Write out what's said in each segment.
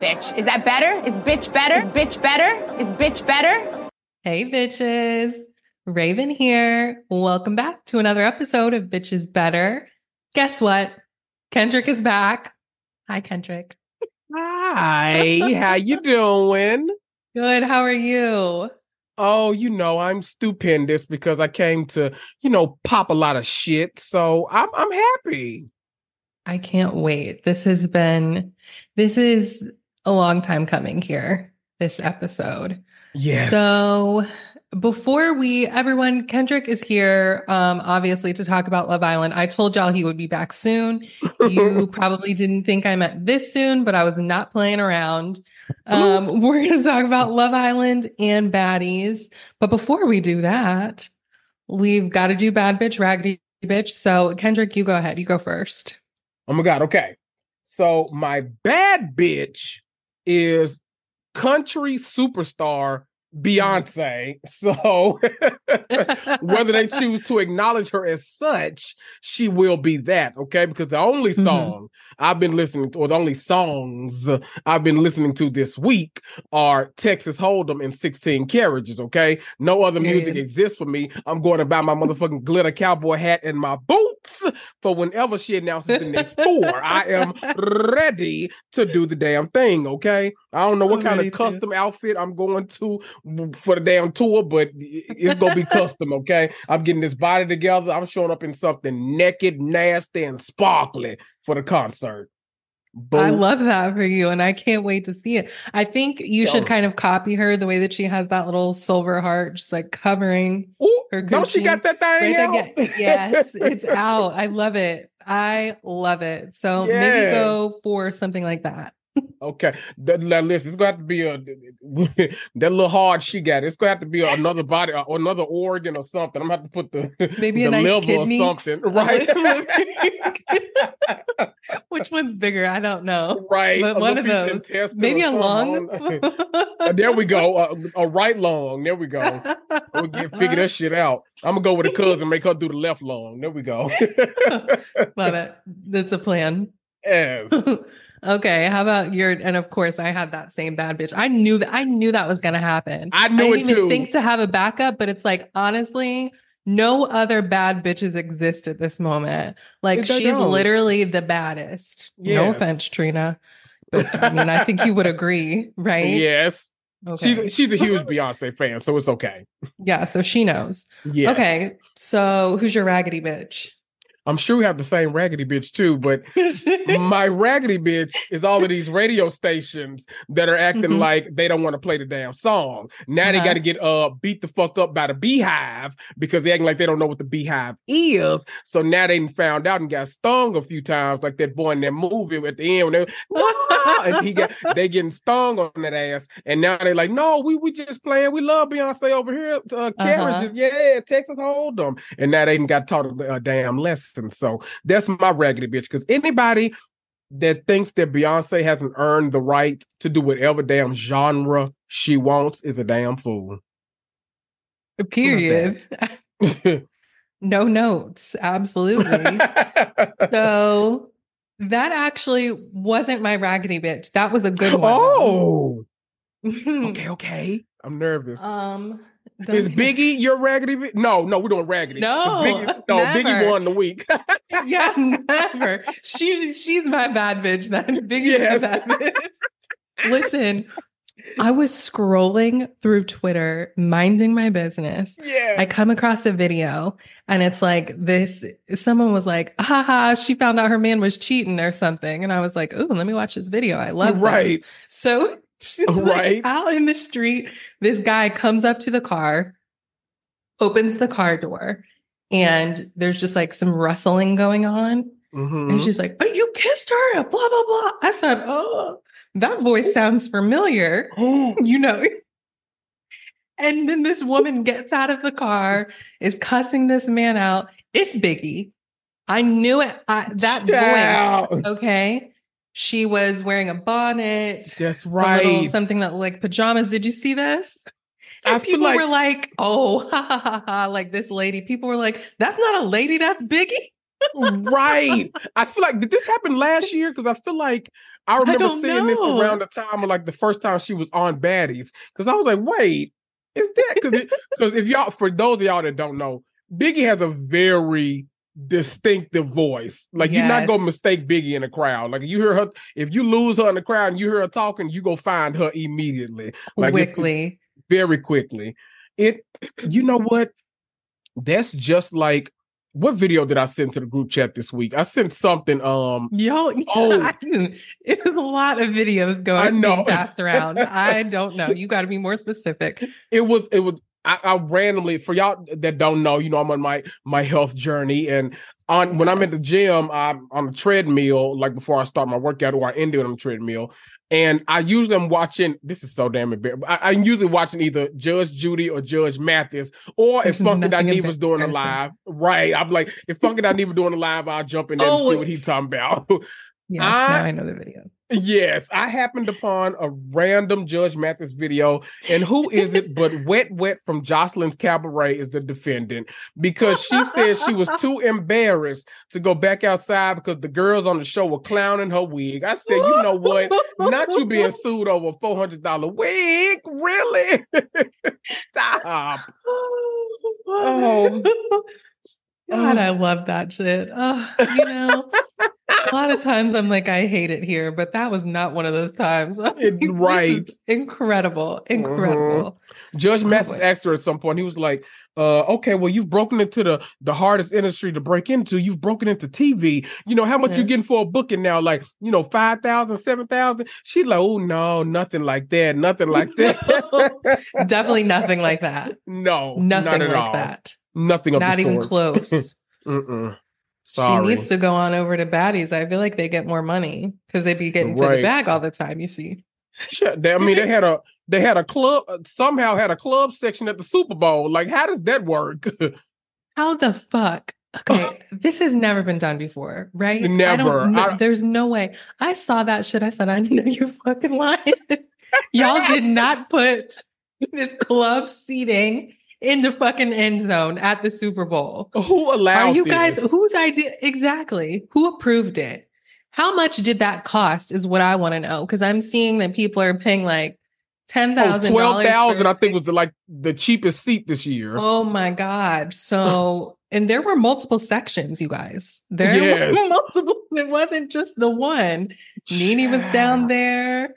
Bitch. Is that better? Is bitch better? Is bitch better? Is bitch better? Hey, bitches. Raven here. Welcome back to another episode of Bitches Better. Guess what? Kendrick is back. Hi, Kendrick. Hi, how you doing? Good. How are you? Oh, you know, I'm stupendous because I came to, you know, pop a lot of shit. So I'm I'm happy. I can't wait. This has been this is a long time coming here, this episode. Yeah. So before we everyone kendrick is here um obviously to talk about love island. I told y'all he would be back soon. You probably didn't think i meant this soon but i was not playing around. Um we're going to talk about love island and baddies. But before we do that we've got to do bad bitch raggedy bitch. So kendrick you go ahead. You go first. Oh my god. Okay. So my bad bitch is country superstar Beyonce. So whether they choose to acknowledge her as such, she will be that, okay? Because the only Mm-hmm. song I've been listening to, or the only songs I've been listening to this week are Texas Hold'em and 16 Carriages, okay? No other music exists for me. I'm going to buy my motherfucking glitter cowboy hat and my boots for whenever she announces the next tour. I am ready to do the damn thing, okay? I don't know what I'm kind of to. custom outfit I'm going to for the damn tour, but it's gonna be custom, okay? I'm getting this body together. I'm showing up in something naked, nasty, and sparkly for the concert. Boom. I love that for you, and I can't wait to see it. I think you Yo. should kind of copy her the way that she has that little silver heart, just like covering Ooh, her don't she got that thing right out? Yes, it's out. I love it. I love it. So maybe go for something like that. Okay, that, that listen, it's gonna have to be a that little hard she got. It's gonna have to be another body or another organ or something. I'm gonna have to put the Maybe the a nice liver kidney? or something, right? Which one's bigger? I don't know. right, But one of those. Maybe a lung. Uh, there we go. Uh, a right lung. There we go. We'll get figure that shit out. I'm gonna go with a cousin, make her do the left lung. There we go. Love it. That's a plan. yes. Okay, how about your and of course I had that same bad bitch. I knew that I knew that was gonna happen. I knew I it didn't even too. think to have a backup, but it's like honestly, no other bad bitches exist at this moment. Like she's don't. literally the baddest. No offense, Trina. But I mean, I think you would agree, right? Yes. Okay. She's she's a huge Beyonce fan, so it's okay. yeah, so she knows. Yeah. Okay. So who's your raggedy bitch? I'm sure we have the same raggedy bitch too, but my raggedy bitch is all of these radio stations that are acting Mhm. like they don't want to play the damn song. Now they Uh-huh. got to get uh beat the fuck up by the BeyHive because they acting like they don't know what the BeyHive is. So now they found out and got stung a few times, like that boy in that movie at the end when they "Ah," and he got they getting stung on that ass, and now they like, no, we we just playing, we love Beyonce over here, uh, carriages, yeah, Texas Hold'em, and now they done got taught a, a damn lesson. And so that's my raggedy bitch. Because anybody that thinks that Beyonce hasn't earned the right to do whatever damn genre she wants is a damn fool. Period. no notes. Absolutely. so that actually wasn't my raggedy bitch. That was a good one. oh, okay, okay. I'm nervous. um, Is don't- Biggie your raggedy? No, no, we're doing raggedy. No, Biggie, no, Biggie won the week. yeah, never. She's she's my bad bitch. Then Biggie's Yes. my bad bitch. Listen, I was scrolling through Twitter, minding my business. yeah. I come across a video and it's like this someone was like, haha, she found out her man was cheating or something. And I was like, oh, let me watch this video. I love this." Right. So she's like, out in the street. This guy comes up to the car, opens the car door, and there's just like some rustling going on. Mhm. And she's like, oh, you kissed her, blah, blah, blah. I said, oh, that voice sounds familiar you know. And then this woman gets out of the car, is cussing this man out. It's Biggie. I knew it. I, that Child. voice. Okay. She was wearing a bonnet, That's a little right. something that like pajamas. Did you see this? And feel people like- were like, oh, ha, ha, ha, ha, like this lady. People were like, that's not a lady, that's Biggie. right. I feel like did this happen last year? Because I feel like I remember don't seeing this around the time of like the first time she was on Baddies because I was like, wait, is that because because if y'all for those of y'all that don't know, Biggie has a very distinctive voice. Like you're not gonna mistake Biggie in the crowd. Like you hear her, if you lose her in the crowd and you hear her talking, you go find her immediately, like it's- quickly. very quickly. It, you know what? That's just like what video did I send to the group chat this week? I sent something. Um, Yo, Oh. I it was a lot of videos going I know. passed around. I don't know. You got to be more specific. it was it was I, I randomly for y'all that don't know, you know, I'm on my my health journey, and on when I'm at the gym, I'm on a treadmill, like before I start my workout, or I end it on a treadmill. And I usually am watching. This is so damn embarrassing. I, I'm usually watching either Judge Judy or Judge Mathis, or if Funky nothing Dineva was doing a live. Right, I'm like, if Funky Dineva was doing a live, I'll jump in there and Oh. see what he's talking about. yeah, I- I know the video. Yes, I happened upon a random Judge Mathis video, and who is it but Wet Wet from Joseline's Cabaret is the defendant because she said she was too embarrassed to go back outside because the girls on the show were clowning her wig. I said, you know what? Not you being sued over a four hundred dollar wig, really? Stop. Oh. God, I love that shit. Oh, you know, a lot of times I'm like, I hate it here, but that was not one of those times. It- right. incredible, incredible. Judge Oh, Mathis asked her at some point. He was like, uh, "Okay, well, you've broken into the the hardest industry to break into. You've broken into TV. You know how much you Yeah. getting for a booking now? Like, you know, five thousand, seven thousand. She's like, "Oh no, nothing like that. Nothing like that. Definitely nothing like that. no, Nothing not like all. that. Nothing of Not even close. She needs to go on over to Baddies. I feel like they get more money because they be getting to the bag all the time. You see, they- I mean, they had a they had a club uh, somehow had a club section at the Super Bowl. Like, how does that work? how the fuck? Okay, this has never been done before, right? I Never. don't I- there's no way. I saw that shit. I said, I know you're fucking lying. Y'all did not put this club seating in the fucking end zone at the Super Bowl. Who allowed? Are you guys whose idea exactly? Who approved it? How much did that cost? Is what I want to know because I'm seeing that people are paying like ten Oh, thousand. twelve thousand, I think was the, like the cheapest seat this year. Oh my god! So and there were multiple sections, you guys. There Yes. were multiple. It wasn't just the one. Nene was down there.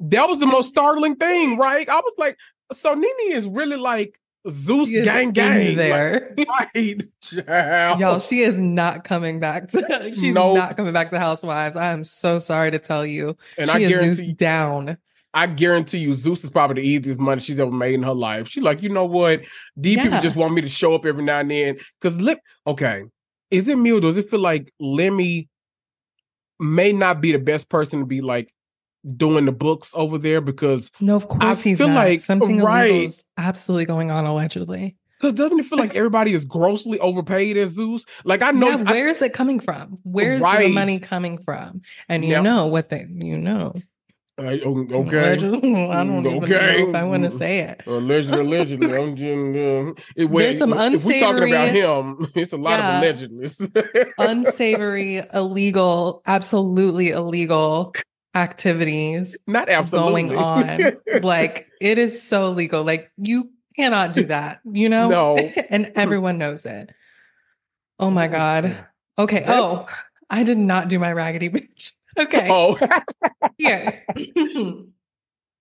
That was the most startling thing, right? I was like, so Nene is really like Zeus She gang gang there. Like, right. Child. Y'all, she is not coming back to she's not coming back to Housewives. I am so sorry to tell you. and she I is guarantee Zeus down. I guarantee you, Zeus is probably the easiest money she's ever made in her life. She like, you know what? These people just want me to show up every now and then. Cause Lip, okay, is it me or does it feel like Lemmy may not be the best person to be like doing the books over there because No, of course he's feel not. like- Something right. illegal is absolutely going on allegedly. because doesn't it feel like everybody is grossly overpaid as Zeus? Like I know yeah, I- where is it coming from? Where's the money coming from? And you Now- know what they you know. I- okay. Allegedly, I don't even Okay. know if I want to say it. Allegedly, allegedly. I'm just, uh, it, well, There's some If we're talking about him, it's a lot Yeah. of allegedly. Unsavory, illegal, absolutely illegal activities Not absolutely going on. like it is so legal. Like you cannot do that, you know? No. and everyone knows it. Oh my God. Okay. That's- Oh, I did not do my raggedy bitch. Okay. Oh, Here.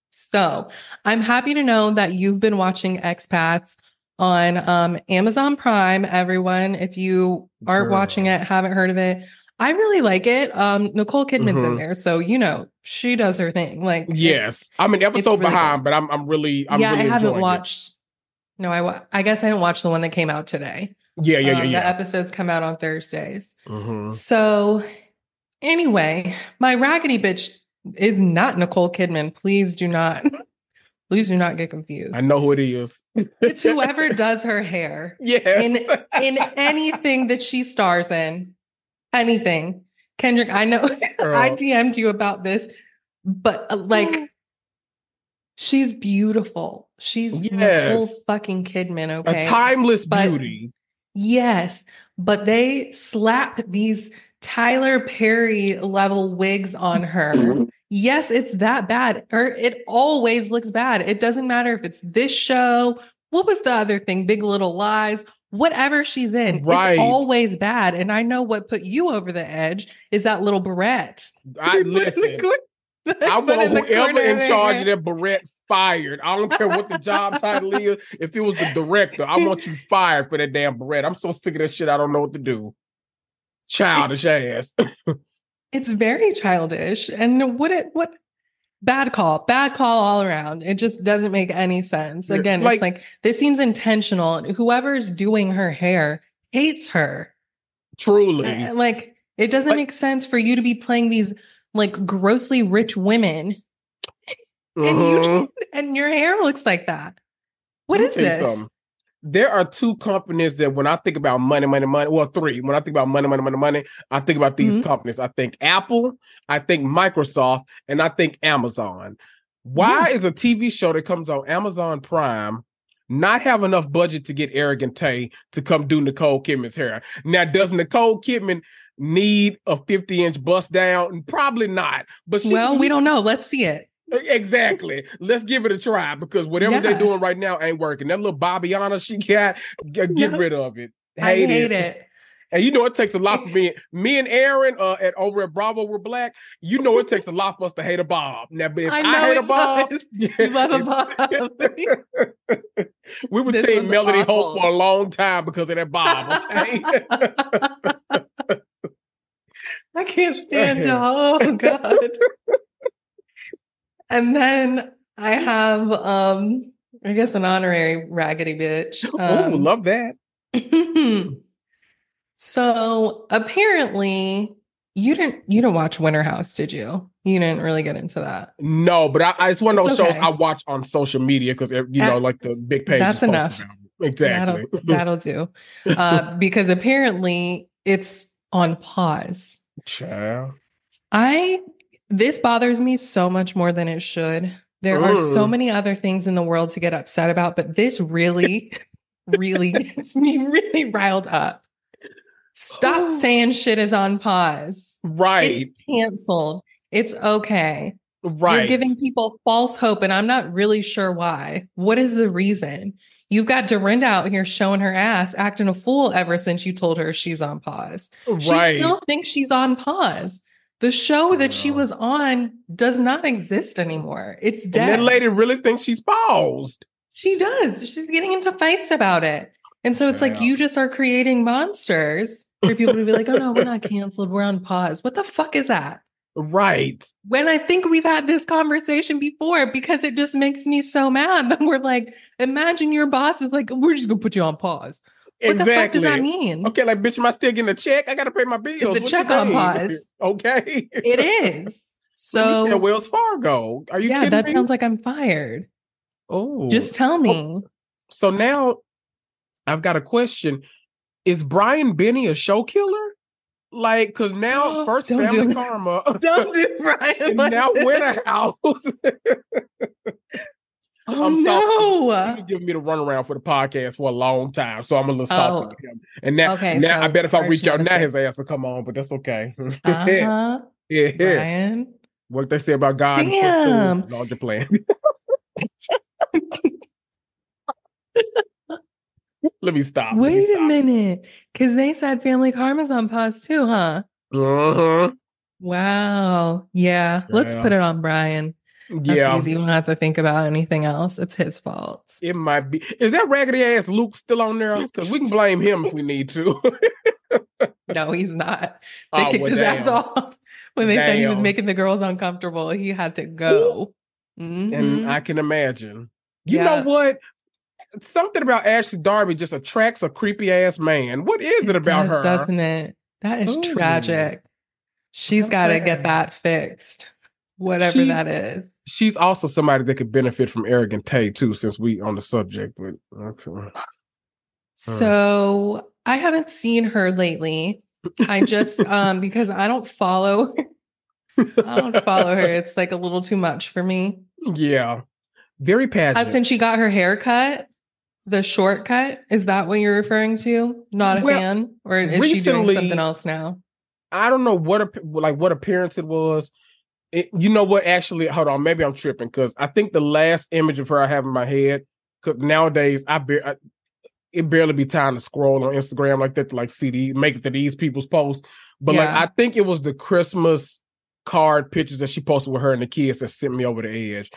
so I'm happy to know that you've been watching Expats on um, Amazon Prime, everyone. If you aren't Girl. watching it, haven't heard of it, I really like it. Um, Nicole Kidman's in Mhm. there. So, you know, she does her thing. Like, yes. I'm an episode really behind, but I'm I'm really I'm yeah, really I haven't enjoying it. watched. No, I I guess I didn't watch the one that came out today. Yeah, yeah, yeah, Um, The episodes come out on Thursdays. Mhm. So, anyway, my raggedy bitch is not Nicole Kidman. Please do not, please do not get confused. I know who it is. It's whoever does her hair Yeah. in in anything that she stars in. Anything, Kendrick. I know I DM'd you about this, but uh, like, she's beautiful. She's Nicole Yes. fucking Kidman. Okay, a timeless But- beauty. Yes, but they slap these Tyler Perry level wigs on her. yes, it's that bad, or it always looks bad. It doesn't matter if it's this show. What was the other thing? Big Little Lies. Whatever she's in, Right. it's always bad. And I know what put you over the edge is that little barrette. I They put the listen. I want in whoever in charge of that barrette fired. I don't care what the job title is. If it was the director, I want you fired for that damn barrette. I'm so sick of that shit. I don't know what to do. Childish ass. It's very childish. And what it what bad call, bad call all around. It just doesn't make any sense. Again, like- it's like this seems intentional. And whoever's doing her hair hates her. Truly. Uh, Like it doesn't Like- make sense for you to be playing these like grossly rich women and Mhm. you and your hair looks like that. What is this? something. There are two companies that when I think about money, money, money, well, three. When I think about money, money, money, money, I think about these Mhm. companies. I think Apple, I think Microsoft, and I think Amazon. Why is a TV show that comes on Amazon Prime not have enough budget to get Arrogant Tae to come do Nicole Kidman's hair? Now, does Nicole Kidman need a 50 inch bust down? Probably not. But she, Well, we don't know. Let's see it. Exactly. Let's give it a try because whatever they're doing right now ain't working. That little Bobbiana she got, g- get No. rid of it. I hate it. And you know it takes a lot for me. Me and Aaron uh, at over at Bravo we're black. You know it takes a lot for us to hate a Bob. Now, but if I, I hate a Bob, does. You love a Bob. we would take Melody Holt for a long time because of that Bob. Okay. I can't stand you. Oh God. And then I have um I guess an honorary raggedy bitch. oh, Um, love that. so apparently you didn't you didn't watch Winter House, did you? You didn't really get into that. No, but I, I it's one of those It's shows. I watch on social media because you Uh, know, like the big page. that's enough. Exactly. That'll that'll do. Uh, because apparently it's on pause. Child. I this bothers me so much more than it should. There are so many other things in the world to get upset about, but this really, really gets me really riled up. Stop Oh. saying shit is on pause. Right. It's canceled. It's okay. right. You're giving people false hope, and I'm not really sure why. What is the reason? You've got Dorinda out here showing her ass, acting a fool ever since you told her she's on pause. She still thinks she's on pause. The show that she mm. was on does not exist anymore. It's and dead. that lady really thinks she's paused. she does. She's getting into fights about it. And so it's like you just are creating monsters for people to be like, oh no, we're not canceled. We're on pause. What the fuck is that? Right. When I think we've had this conversation before because it just makes me so mad. But we're like, imagine your boss is like, we're just gonna put you on pause. What exactly. the fuck does that mean? Okay, like bitch, am I still getting a check? I gotta pay my bills. the What check on pause. Okay. It is. So So Wells Fargo. Are you yeah, that me? sounds like I'm fired. oh Just tell me. Oh, so now I've got a question. Is Brian Benni a show killer? Like, cause now Oh, first do family that. karma. Don't do Brian. like now this. Winter House. Oh I'm sorry. He no. was giving me the runaround for the podcast for a long time, so I'm a little salty Oh. with him. And now, Okay, now I bet if I reach out now, his ass will come on, but that's okay. Uh-huh. yeah, Brian. what they say about God Damn. all your plan. Let me stop. Let me Wait a minute. Cause they said family karma's on pause too, huh? Uh-huh. Wow. Yeah. Let's put it on Brian. That's Yeah, easy. We don't have to think about anything else. It's his fault. it might be. Is that raggedy ass Luke still on there? Because we can blame him if we need to. No, he's not. They Oh, kicked well, his ass off when they said he was making the girls uncomfortable. He had to go. and Mhm. I can imagine. You Yeah. know what? Something about Ashley Darby just attracts a creepy ass man. What is it, about does, her? doesn't it? That is Ooh. tragic. She's got to get that fixed, whatever She's- that is. She's also somebody that could benefit from Arrogant Tae too, since we on the subject. But okay. So I haven't seen her lately. I just um because I don't follow I don't follow her. It's like a little too much for me. yeah, very Uh, passionate. since she got her hair cut, the shortcut, is that what you're referring to? Not a Well, fan? Or is she doing something else now? I don't know what like what appearance it was. It, you know what? Actually, hold on. Maybe I'm tripping because I think the last image of her I have in my head. Because nowadays I, bar- I it barely be time to scroll on Instagram like that to like see the make it to these people's posts. But like I think it was the Christmas card pictures that she posted with her and the kids that sent me over the edge.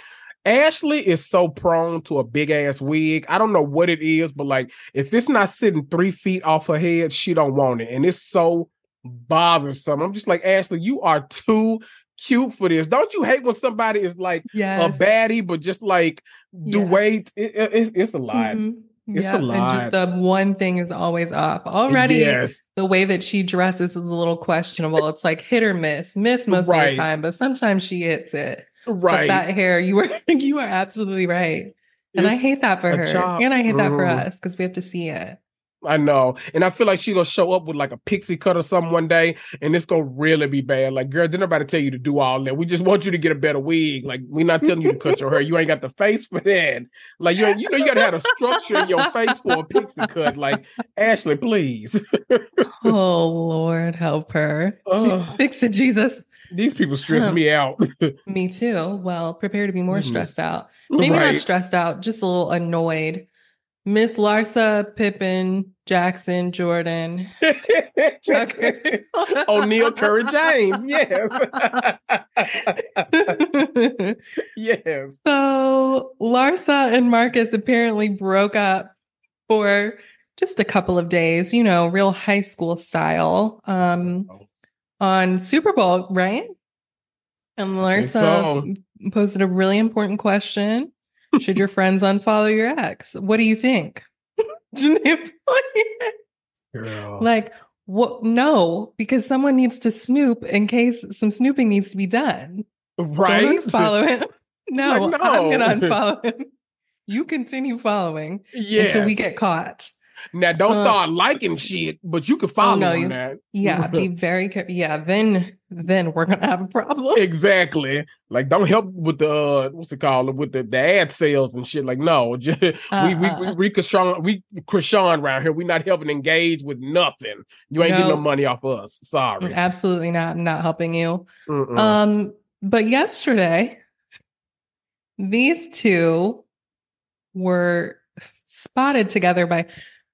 Ashley is so prone to a big ass wig. I don't know what it is, but like if it's not sitting three feet off her head, she don't want it, and it's so bothersome. I'm just like Ashley, you are too cute for this. Don't you hate when somebody is like Yes. a baddie, but just like do Yeah. weight? It, it- it's- it's a lot. Mhm. It's a lot. And just the one thing is always off. Already, Yes. the way that she dresses is a little questionable. It's like hit or miss, miss most of the time, but sometimes she hits it. Right. But that hair, you were you are absolutely right. And I hate that for her. chop. And I hate that for us because we have to see it. I know. And I feel like she gonna show up with like a pixie cut or something one day, and it's gonna really be bad. Like, girl, didn't nobody tell you to do all that. We just want you to get a better wig. Like, we're not telling you to cut your hair. You ain't got the face for that. Like, you you know you gotta have a structure in your face for a pixie cut. Like, Ashley, please. Oh Lord, help her. Ugh. Fix it, Jesus. These people stress me out. Me too. Well, prepare to be more Mhm. stressed out. Maybe not stressed out, just a little annoyed. Miss Larsa, Pippen, Jackson, Jordan. Tucker. O'Neal Curry James. Yeah. yeah. so Larsa and Marcus apparently broke up for just a couple of days, you know, real high school style. Um Oh. on Super Bowl, right? And Larsa so. posted a really important question. Should your friends unfollow your ex? What do you think? Like, what? No, because someone needs to snoop in case some snooping needs to be done. right. Don't unfollow him. No, Like, I'm gonna unfollow him. You continue following Yes. until we get caught. Now don't Uh, start liking shit, but you can follow no, on you- that. Yeah, be very careful. Yeah, then then we're gonna have a problem. exactly. Like don't help with the uh, what's it called with the, the ad sales and shit. Like no, just, we we Uh-uh. we we Krishan we Krishan around here. We not helping engage with nothing. You ain't getting no No. money off us. Sorry. Absolutely not. I'm not helping you. Mm-mm. Um, but yesterday, these two were spotted together by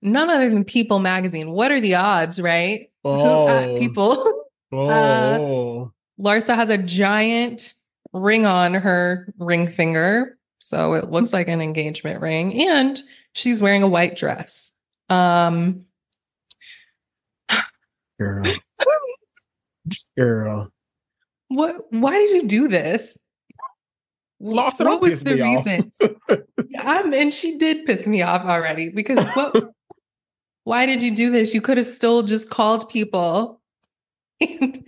none other than People magazine. What are the odds, right? Who oh, at People? uh, oh, Larsa has a giant ring on her ring finger. So it looks like an engagement ring. And she's wearing a white dress. Um, girl, girl. what why did you do this? Larsa, what was the reason? I'm, and she did piss me off already because what? Why did you do this? You could have still just called people and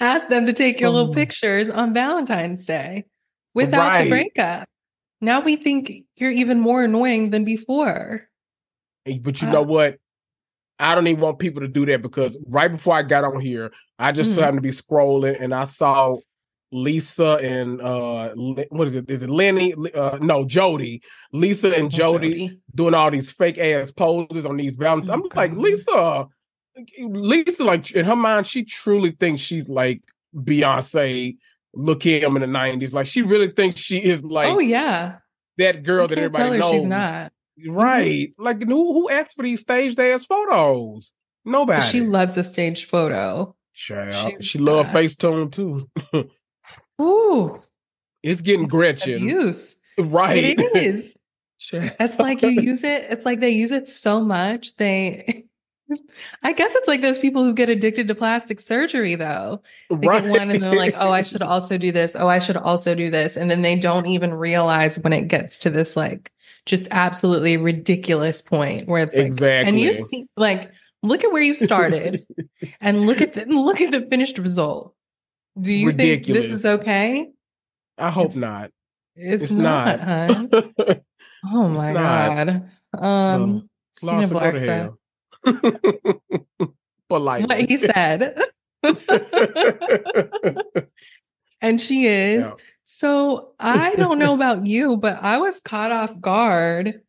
asked them to take your little Oh. pictures on Valentine's Day without Right. the breakup. Now we think you're even more annoying than before. Hey, But you Uh. know what? I don't even want people to do that because right before I got on here, I just Mhm. happened to be scrolling and I saw Lisa and uh what is it? Is it Lenny? Uh, no, Jody. Lisa and Jody, doing all these fake ass poses on these Valentine's. I'm like, Lisa, Lisa, like in her mind, she truly thinks she's like Beyonce, look him in the '90s. Like she really thinks she is like oh yeah, that girl that everybody knows. she's not. Right. Like who who asked for these staged ass photos? Nobody. She loves a staged photo. She's she love not. Facetune too. Ooh, It's getting it's Gretchen. abuse. Right. It is. Child. It's like you use it. It's like they use it so much. They, I guess it's like those people who get addicted to plastic surgery, though. They right. get one and they're like, oh, I should also do this. Oh, I should also do this. And then they don't even realize when it gets to this, like, just absolutely ridiculous point where it's like, exactly. and you see, like, look at where you started and look at the, look at the finished result. Do you think this is okay? I hope it's- not. It's, It's not, not. Oh my not. god. Um of Larsa, go to Larsa, hell. Politely. what he said. and she is. Yeah. So I don't know about you, but I was caught off guard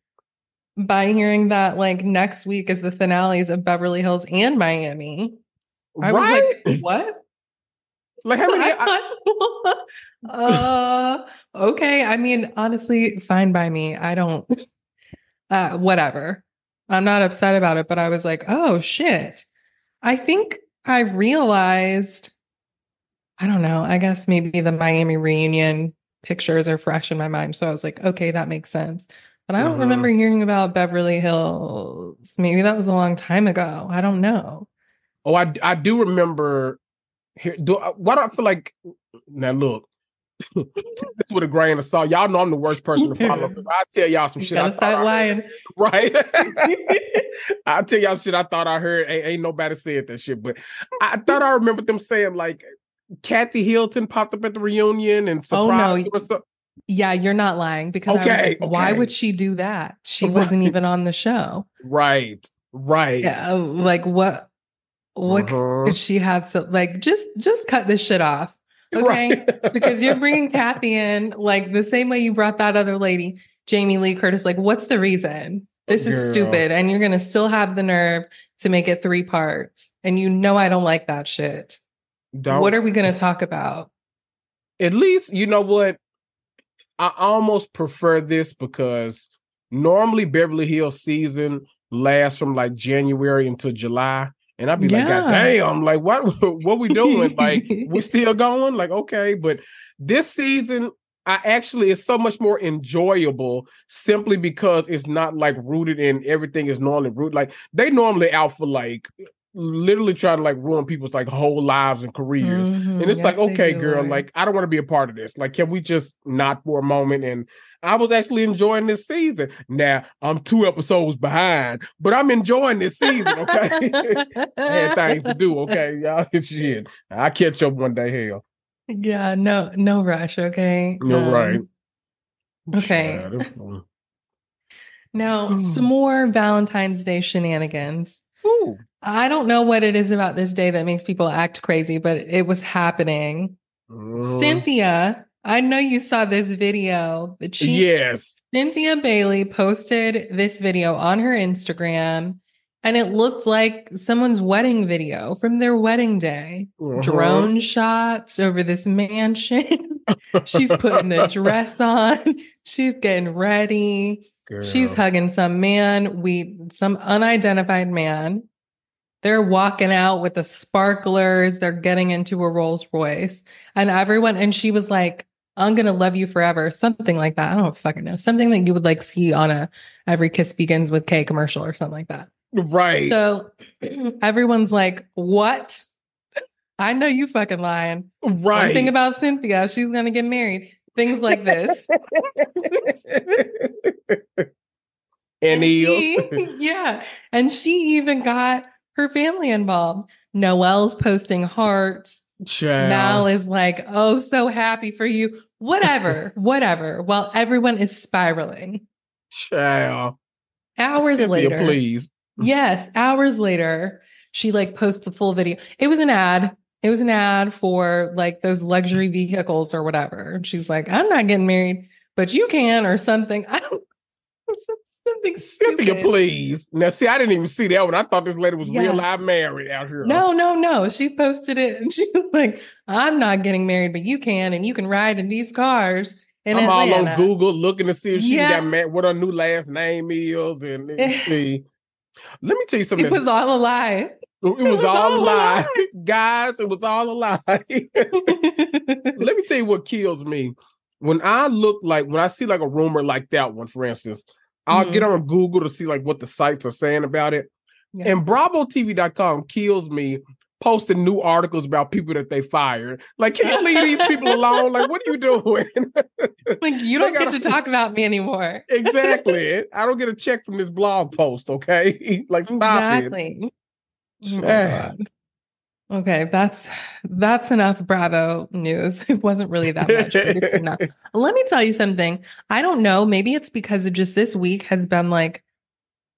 by hearing that like next week is the finales of Beverly Hills and Miami. I right? was like, what? Like how many? I, uh, okay. I mean, honestly, fine by me. I don't, uh, whatever. I'm not upset about it, but I was like, oh shit. I think I realized, I don't know, I guess maybe the Miami reunion pictures are fresh in my mind. So I was like, okay, that makes sense. But I don't Mhm. remember hearing about Beverly Hills. Maybe that was a long time ago. I don't know. oh, I I do remember. Here, do why do I feel like? Now look, this with a grain of salt. Y'all know I'm the worst person to follow. I tell y'all some You shit. I gotta thought start lying. right? I tell y'all shit I thought I heard. Ain't, ain't nobody said that shit, but I thought I remember them saying like Kathy Hilton popped up at the reunion and surprised. Oh, no. Yeah, you're not lying because I was Okay, why would she do that? She wasn't even on the show. Right, right. Yeah, like what? What Uh-huh. could she have? So like, just just cut this shit off, okay? Right. because you're bringing Kathy in like the same way you brought that other lady, Jamie Lee Curtis. Like, what's the reason? This is Girl. stupid, and you're gonna still have the nerve to make it three parts, and you know I don't like that shit. Don't- What are we gonna talk about? at least you know what i almost prefer this because normally beverly hills season lasts from like january until july and i'd be like god Yeah. damn like what what we doing like we're still going like okay but this season i actually it's so much more enjoyable simply because it's not like rooted in everything is normally rooted like they normally out for like literally trying to like ruin people's like whole lives and careers Mhm, and it's like, yes, they okay, girl, like I don't want to be a part of this. Like, can we just not for a moment? And I was actually enjoying this season. Now I'm two episodes behind, but I'm enjoying this season. Okay, I had things to do. Okay, y'all, shit. I catch up one day. Hell, yeah, no, no rush. Okay, you're Um, right. okay. Fun. Now, some more Valentine's Day shenanigans. Ooh, I don't know what it is about this day that makes people act crazy, but it was happening. Mhm. Cynthia, I know you saw this video. The chief Yes. Cynthia Bailey posted this video on her Instagram, and it looked like someone's wedding video from their wedding day. Uh-huh. Drone shots over this mansion. She's putting the dress on. She's getting ready. She's hugging some man, we some unidentified man. They're walking out with the sparklers. They're getting into a Rolls Royce. And everyone, and she was like, I'm gonna love you forever. Something like that. I don't fucking know. Something that you would like see on a every kiss begins with K commercial or something like that. right. So everyone's like, What? I know you fucking lying. One right. thing about Cynthia, she's gonna get married. Things like this. and she, heels. yeah. And she even got her family involved. Noelle's posting hearts. Child. Mal is like, oh, so happy for you. Whatever, whatever. While everyone is spiraling. Child. Hours Cynthia, later. please. Yes, hours later, she like posts the full video. It was an ad. It was an ad for like those luxury vehicles or whatever. And she's like, I'm not getting married, but you can or something. I don't something Cynthia, please. Now, see, I didn't even see that one. I thought this lady was Yeah. real live married out here. No, no, no. She posted it and she was like, I'm not getting married, but you can, and you can ride in these cars in I'm all Atlanta. on Google looking to see if she Yeah. got married, what her new last name is, and see. Let me tell you something. It was all a lie. it was, all a lie, guys. It was all a lie. Let me tell you what kills me. When I look like when I see like a rumor like that one, for instance, I'll Mhm. get on Google to see like what the sites are saying about it. Yeah. And BravoTV.com kills me posting new articles about people that they fired. Like, can you leave these people alone? Like, what are you doing? like you don't gotta- get to talk about me anymore. exactly. I don't get a check from this blog post, okay? like, stop it. exactly. Oh my Yeah. God. Okay, that's that's enough Bravo news. It wasn't really that much. Let me tell you something. I don't know. Maybe it's because of just this week has been like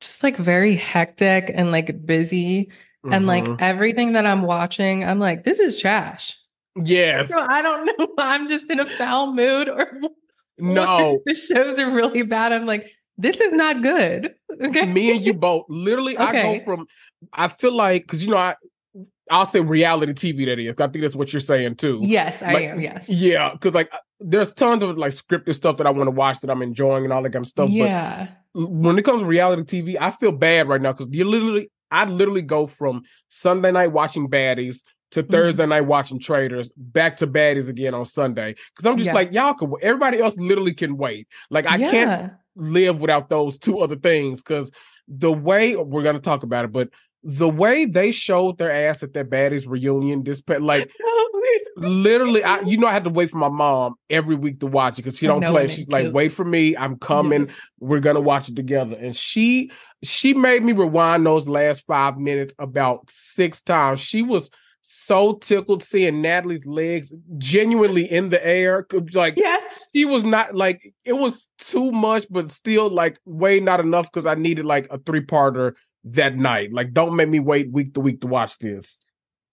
just like very hectic and like busy. And like Mhm. everything that I'm watching, I'm like, this is trash. yes. So I don't know. I'm just in a foul mood or No. the shows are really bad. I'm like, this is not good. Okay. me and you both. Literally, I go from I feel like because you know I I'll say reality TV. That is. I think that's what you're saying too. Yes, I Like, am. Yes. Yeah, because like there's tons of like scripted stuff that I want to watch that I'm enjoying and all that kind of stuff. yeah. But when it comes to reality TV, I feel bad right now because you literally, I literally go from Sunday night watching baddies to Mm-hmm. Thursday night watching Traitors, back to baddies again on Sunday. Because I'm just Yeah. like y'all can. Everybody else literally can wait. Like I can't live without those two other things because the way we're gonna talk about it, but the way they showed their ass at that baddies reunion, this pa- like literally, I you know I had to wait for my mom every week to watch it because she don't play. She's like, wait for me, I'm coming. We're gonna watch it together. And she she made me rewind those last five minutes about six times. She was so tickled seeing Natalie's legs genuinely in the air. Like Yes. she was not like it was too much, but still like way not enough because I needed like a three parter that night. Like, don't make me wait week to week to watch this.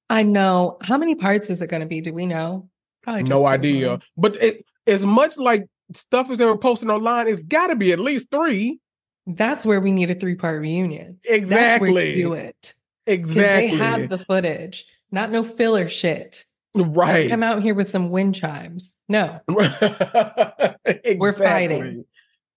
I know. How many parts is it going to be? Do we know? Probably just no idea. huh? But it as much like stuff as they were posting online, it's got to be at least three. That's where we need a three part reunion. Exactly. do it. Exactly. they have the footage, not no filler shit. right. Come out here with some wind chimes. No. we're fighting.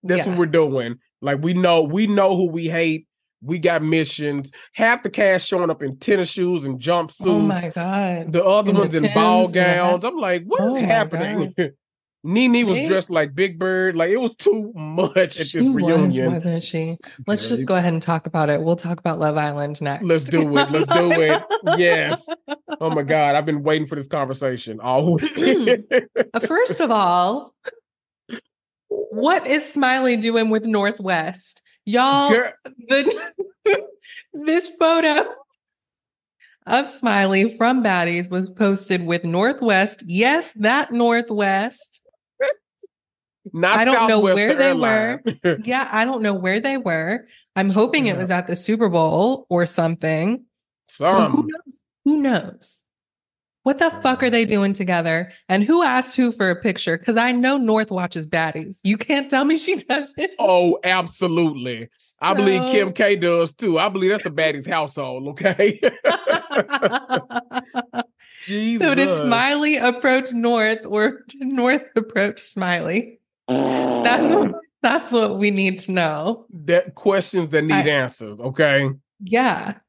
That's Yeah. what we're doing. Like we know, we know who we hate. We got missions. Half the cast showing up in tennis shoes and jumpsuits. Oh my God. The other In the ones in ball gowns. I'm like, what is Oh my happening? Nene was dressed like Big Bird. Like it was too much at this She was, reunion. wasn't she? Let's just go ahead and talk about it. We'll talk about Love Island next. Let's do it. Let's do it. Yes. Oh my God. I've been waiting for this conversation all week. Uh, First of all, what is Smiley doing with North West? Y'all, Girl, the, this photo of Smiley from Baddies was posted with North West. Yes, that North West. not I don't know Southwest where they Airline. Yeah, I don't know where they were. I'm hoping it was at the Super Bowl or something. Who knows? Who knows? What the fuck are they doing together? And who asked who for a picture? Because I know North watches baddies. You can't tell me she doesn't. Oh, absolutely. I believe Kim K does too. I believe that's a baddie's household, okay? Jesus. so did Smiley approach North or did North approach Smiley? That's what, that's what we need to know. that questions that need I- answers, okay? Yeah.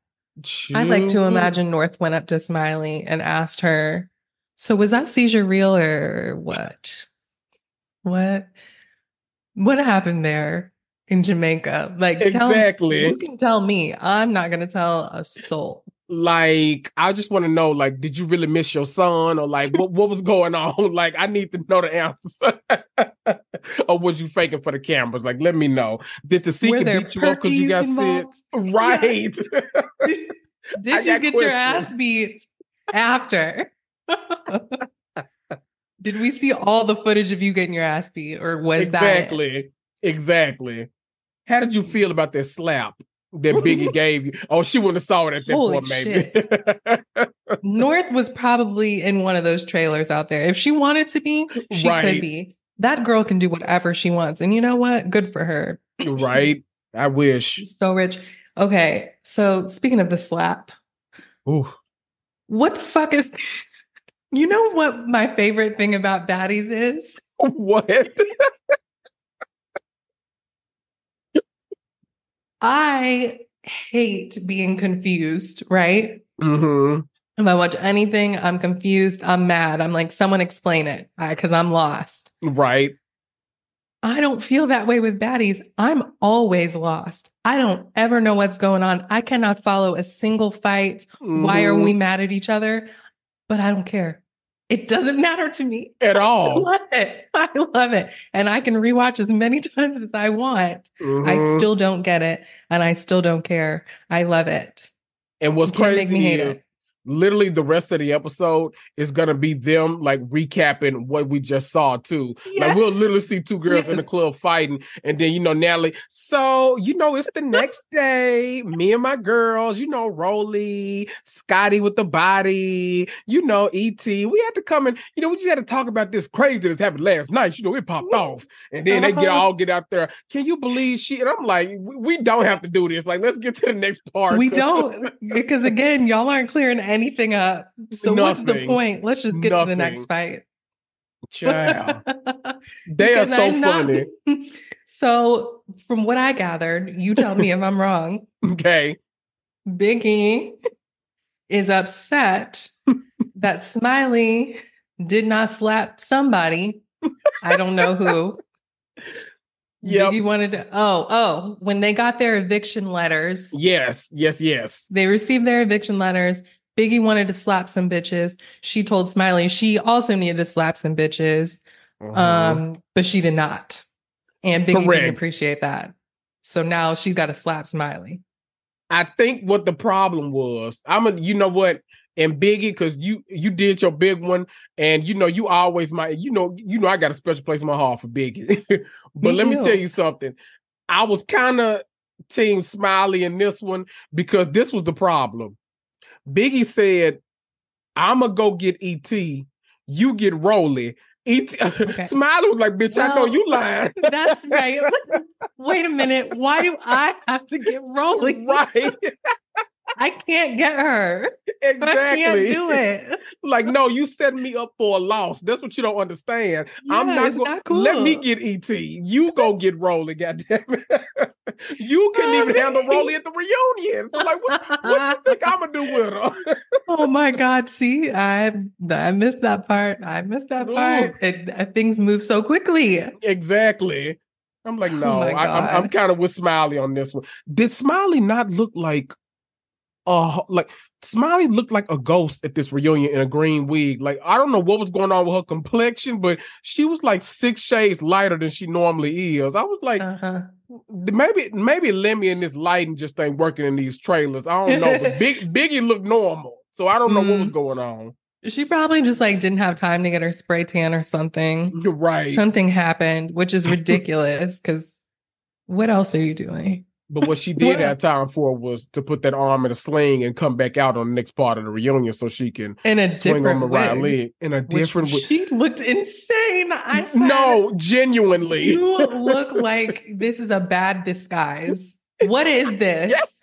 I'd like to imagine North went up to Smiley and asked her, So was that seizure real or what? What? What happened there in Jamaica? Like, tell- Exactly. you can tell me. I'm not going to tell a soul. Like, I just want to know, like, did you really miss your son? Or like what, what was going on? Like, I need to know the answers. or was you faking for the cameras? Like, let me know. Did the secret beat you up because you got sick? Right. I Did you get your ass beat after? Did we see all the footage of you getting your ass beat, or was that it? exactly. Exactly. How did you feel about that slap that Biggie gave you? Oh, she wouldn't have saw it at that Holy point, maybe. North was probably in one of those trailers out there. If she wanted to be, she Right. could be. That girl can do whatever she wants. And you know what? Good for her. right. I wish. So rich. Okay. So speaking of the slap, Ooh. what the fuck is you know what my favorite thing about baddies is? What? I hate being confused, right? hmm If I watch anything, I'm confused. I'm mad. I'm like, someone explain it because I'm lost. Right. I don't feel that way with baddies. I'm always lost. I don't ever know what's going on. I cannot follow a single fight. Why are we mad at each other? But I don't care. It doesn't matter to me. at all. I love it. I love it. And I can rewatch as many times as I want. I Mhm. still don't get it. And I still don't care. I love it. And what's crazy make me hate is it. Literally the rest of the episode is gonna be them like recapping what we just saw too. Like we'll literally see two girls in the club fighting, and then you know Natalie. So you know it's the next day. Me and my girls, you know Rolly, Scotty with the body, you know Et. We had to come and you know we just had to talk about this crazy that's happened last night. You know it popped off, and then they get Uh-huh. all get out there. Can you believe she? And I'm like, we, we don't have to do this. Like let's get to the next part. We don't, because again, y'all aren't clearing anything up. So what's the point? Let's just get to the next fight. Child. They are so I'm not- funny. so from what I gathered, you tell me if I'm wrong. Okay. Biggie is upset that Smiley did not slap somebody. I don't know who. Yeah. Biggie wanted to. Oh, oh, when they got their eviction letters, Yes. Yes. Yes. they received their eviction letters. Biggie wanted to slap some bitches. She told Smiley she also needed to slap some bitches, Mhm. um, but she did not. And Biggie Correct. didn't appreciate that. So now she got to slap Smiley. I think what the problem was, I'm a, you know what, and Biggie, because you you did your big one, and you know you always my, you know you know I got a special place in my heart for Biggie. but Me let me tell you something, I was kind of team Smiley in this one because this was the problem. Biggie said, "I'm gonna go get ET, you get Rolly." ET Smiley was like, "Bitch, I know you lying." That's right. Wait a minute. Why do I have to get rolling? right, I can't get her. exactly. I can't do it. Like, no, you set me up for a loss. That's what you don't understand. I'm not going. not cool. Let me get ET. You go get Rolly. Goddamn it! you couldn't even handle Rolly at the reunion. So like, what, what you think I'm gonna do with her? Oh my God. See, I I missed that part. I missed that part. It, uh, things move so quickly. exactly. I'm like, no, Oh I, I'm, I'm kind of with Smiley on this one. Did Smiley not look like, uh, like Smiley looked like a ghost at this reunion in a green wig? Like I don't know what was going on with her complexion, but she was like six shades lighter than she normally is. I was like, Uh-huh. maybe maybe Lemmy and this lighting just ain't working in these trailers. I don't know, but Big Biggie looked normal, so I don't know what was Mm. going on. She probably just like didn't have time to get her spray tan or something. You're right, Something happened, which is ridiculous because what else are you doing? But what she did have time for was to put that arm in a sling and come back out on the next part of the reunion so she can In a swing on Mariah wig. Lee in a different way. She looked insane. I said, No, genuinely. you look like this is a bad disguise. What is this? Yes.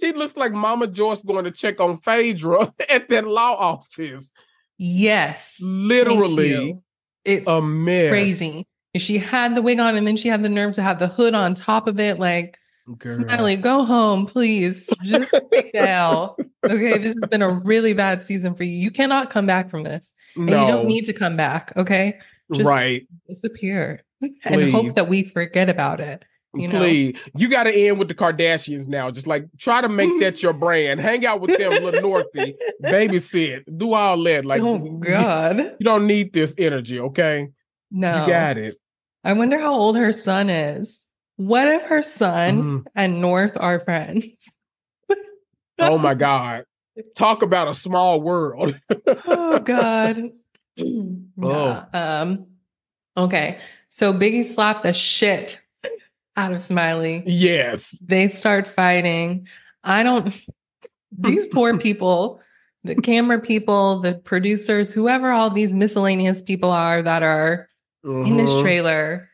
She looks like Mama Joyce going to check on Phaedra at that law office. Yes. Literally. It's a mess. crazy. And She had the wig on and then she had the nerve to have the hood on top of it. Like, Girl. Smiley, go home, please. Just take the L. Okay, this has been a really bad season for you. You cannot come back from this. And No, you don't need to come back. Okay. just- right. Disappear and Please. hope that we forget about it. You know? Please, you got to end with the Kardashians now. Just like try to make that your brand. Hang out with them, little Northy, babysit, do all that. Like, oh God. you don't need this energy, okay? No. You got it. I wonder how old her son is. What if her son Mhm. and North are friends? Oh my God. Talk about a small world. oh God. Yeah, Um. Okay. So Biggie slapped the shit out of Smiley. yes. They start fighting. I don't. These poor people, the camera people, the producers, whoever all these miscellaneous people are that are in this Mhm. trailer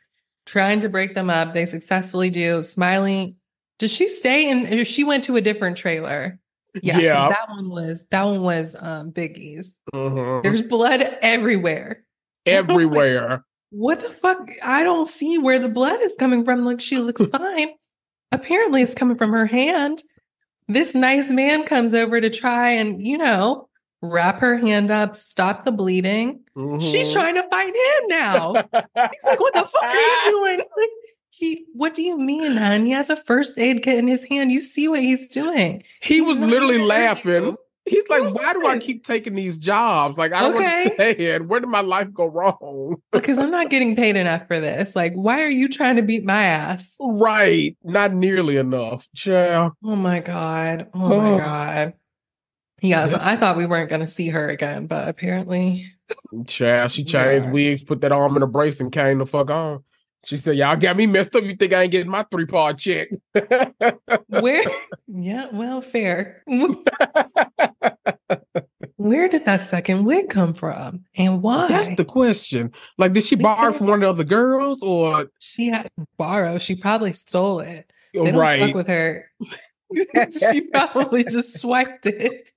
trying to break them up. They successfully do. Smiling, did she stay in? or She went to a different trailer. Yeah, Yeah. that one was that one was um Biggie's. Mhm. There's blood everywhere. Everywhere. What the fuck? I don't see where the blood is coming from. Like she looks fine. Apparently, it's coming from her hand. This nice man comes over to try and you know wrap her hand up, stop the bleeding. She's Mhm. trying to fight him now. He's like, what the fuck are you doing? Like, he, what do you mean, hon? He has a first aid kit in his hand. You see what he's doing. He was He's literally laughing. you. He's like, why do I keep taking these jobs? Like, I don't Okay. understand. Where did my life go wrong? Because I'm not getting paid enough for this. Like, why are you trying to beat my ass? Right. Not nearly enough. Child. Oh my God. Oh my. God. Yeah, so I thought we weren't going to see her again, but apparently. Child. She changed Yeah. wigs, put that arm in a brace, and came the fuck on. She said, Y'all got me messed up. You think I ain't getting my three part check? Where? yeah, well, fair. Where did that second wig come from? And why? That's the question. Like, did she borrow from one of the other girls or she had to borrow. She probably stole it. They don't right? fuck with her. she probably just swiped it.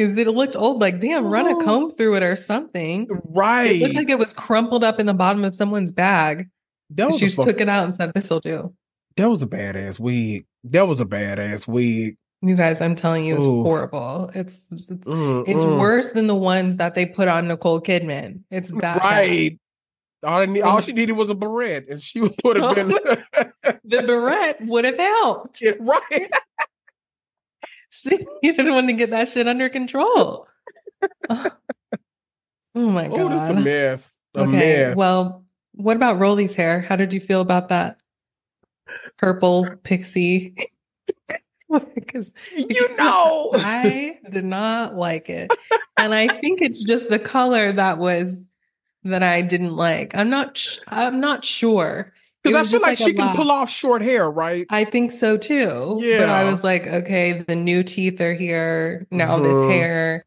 Because it looked old. Like, damn, run a Oh. comb through it or something. Right. It looked like it was crumpled up in the bottom of someone's bag. that was She just took it out and said, "This'll do." that was a badass wig. That was a badass wig. You guys, I'm telling you, it's Ooh. horrible. It's it's, Mm, it's mm. worse than the ones that they put on Nicole Kidman. It's that bad. Right. All, need, all she needed was a beret, and she would have been The beret would have helped. right. She needed one to get that shit under control. oh my god. Oh, this a mess. A okay. mess. Well, what about Rolly's hair? How did you feel about that? Purple pixie. Because you know. I did not like it. And I think it's just the color that was that I didn't like. I'm not I'm not sure. Because I feel just like, she can pull off short hair, right? I think so too. Yeah. But I was like, okay, the new teeth are here. Now Mhm. this hair.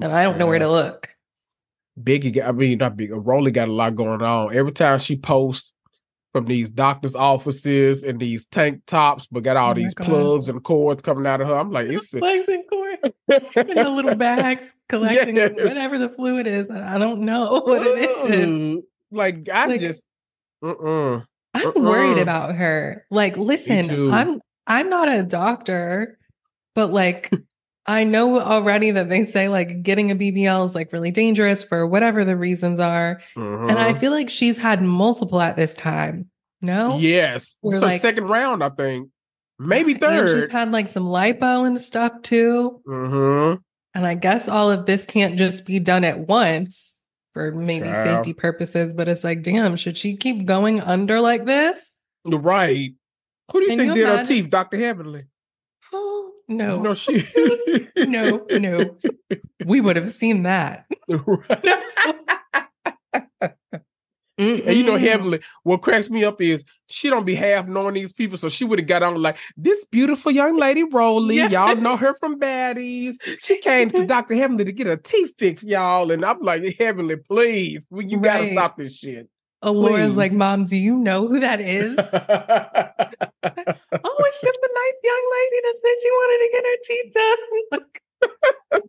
And I don't know where to look. Biggie got, I mean, not big. Rolly got a lot going on. Every time she posts from these doctors' offices and these tank tops, but got all Oh these God. plugs and cords coming out of her. I'm like, it's Flags and cord in the little bags collecting Yeah. whatever the fluid is. I don't know what it is. Mm. Like I Like- just, mm-mm. I'm worried Uh-uh. about her. Like, listen. I'm I'm not a doctor, but like I know already that they say like getting a BBL is like really dangerous for whatever the reasons are. And I Mhm. feel like she's had multiple at this time. No? yes, We're her like- second round, I think, maybe And third. she's had like some lipo and stuff too. mm-hmm. And I guess all of this can't just be done at once for maybe Child. safety purposes, but it's like, damn, should she keep going under like this? Right. Who do you Can think you did her teeth, Doctor Heavenly? Oh, no. No, she. no, no. We would have seen that. and you know, mm-hmm. Heavenly, what cracks me up is she don't be half knowing these people, so she would have got on like this beautiful young lady, Rolly. Y'all know her from Baddies. She came to Doctor Heavenly to get her teeth fixed, y'all, and I'm like, Heavenly, please, you gotta Right. stop this shit. Laura's like. Mom, do you know who that is? oh, it's just a nice young lady that said she wanted to get her teeth done.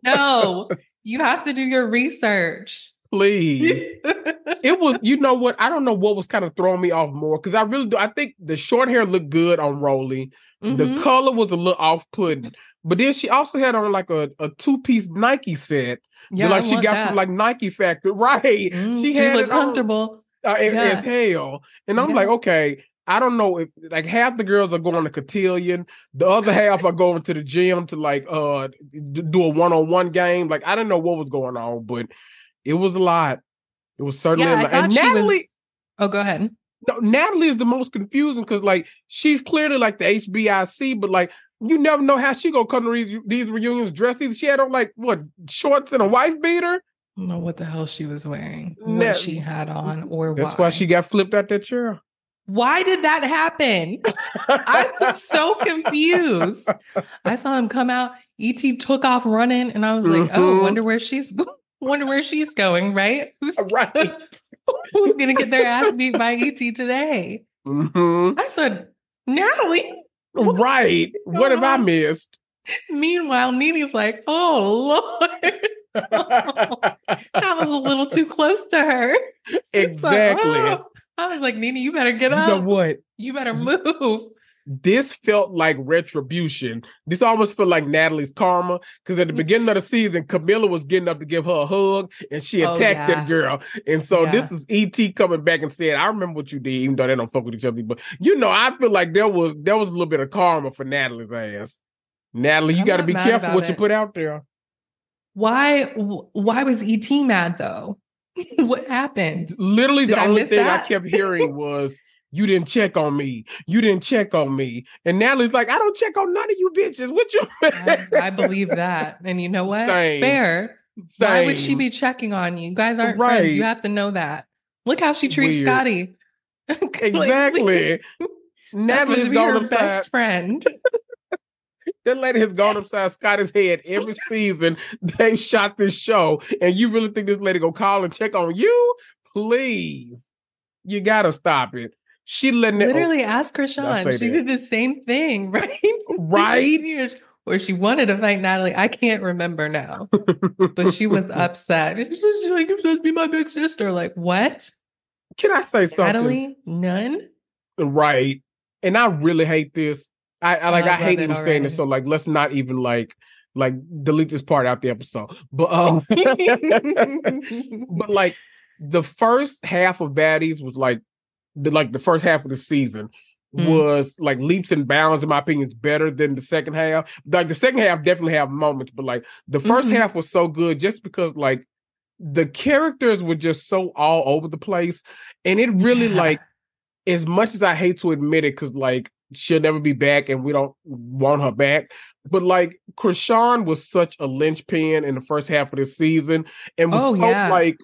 no, you have to do your research. Please. it was, you know what? I don't know what was kind of throwing me off more because I really do. I think the short hair looked good on Rolly. The Mhm. color was a little off putting, but then she also had on like a, a two piece Nike set, yeah, like I she got that. from like Nike Factory, right? Mm, she had looked it on, comfortable. uh, as, Yeah. as hell, and I'm Yeah. like, okay. I don't know if like half the girls are going to cotillion, the other half are going to the gym to like uh do a one on one game. Like I don't know what was going on, but it was a lot. It was certainly Yeah, a lot. And she was- Natalie, Oh, go ahead. no, Natalie is the most confusing because like she's clearly like the HBIC, but like you never know how she gonna come to these, these reunions dressed. Either she had on like what shorts and a wife beater. I don't know what the hell she was wearing, what she had on, or That's why. why she got flipped out that chair. Why did that happen? I was so confused. I saw him come out. Et took off running, and I was like, "Oh, Mhm. wonder where she's go- wonder where she's going." Right? Who's right. who's gonna get their ass beat by Et today? hmm I said, Natalie. Right. What have I missed? Meanwhile, Nini's like, "Oh Lord, that was a little too close to her." She's like, Exactly. "Oh." I was like, Nini, you better get you up. know what? You better move. This felt like retribution. This almost felt like Natalie's karma because at the mm. beginning of the season, Camilla was getting up to give her a hug and she Oh, attacked yeah. that girl. And so Yeah. this is ET coming back and saying, I remember what you did, even though they don't fuck with each other. But you know, I feel like there was there was a little bit of karma for Natalie's ass. Natalie, you got to be careful what you put out there. Why? Why was Et mad though? what happened? Literally, Did the only miss thing I kept hearing was, "You didn't check on me. You didn't check on me." And Natalie's like, "I don't check on none of you bitches. What you?" I, I believe that, and you know what? Same. Fair. Why would she be checking on you? You guys aren't Right. friends. You have to know that. Look how she treats Weird. Scotty. Exactly? Natalie's gone her upside. best friend. That lady has gone upside Scotty's head every season they've shot this show, and you really think this lady gonna call and check on you? Please, you gotta stop it. She letting it. Literally ask say Chrisean. She that. did the same thing, right? Right? Or she wanted to fight Natalie. I can't remember now, but she was upset. She's just like, you're supposed to be my big sister. Like, what? Can I say something? Natalie? None? Right. And I really hate this. I, I like I I, hate it even saying this. So like let's not even like like delete this part out the episode. But um but like the first half of baddies was like the like the first half of the season Mm. was like leaps and bounds in my opinion better than the second half like the second half definitely have moments but like the 1st Mhm. half was so good just because like the characters were just so all over the place and it really Yeah. like as much as i hate to admit it because like she'll never be back and we don't want her back but like chrisean was such a linchpin in the first half of the season and was Oh, so yeah. like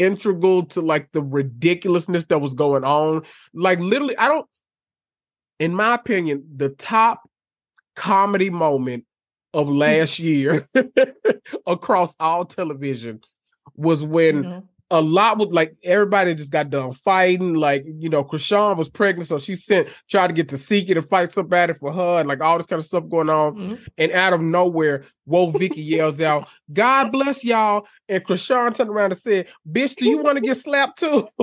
integral to like the ridiculousness that was going on like literally i don't in my opinion the top comedy moment of last year across all television was when Mhm. A lot with like everybody just got done fighting. Like, you know, Chrisean was pregnant, so she sent tried to get to seek it and fight somebody for her, and like all this kind of stuff going on. Mhm. And out of nowhere, Woah Vicky yells out, God bless y'all. And Chrisean turned around and said, Bitch, do you want to get slapped too?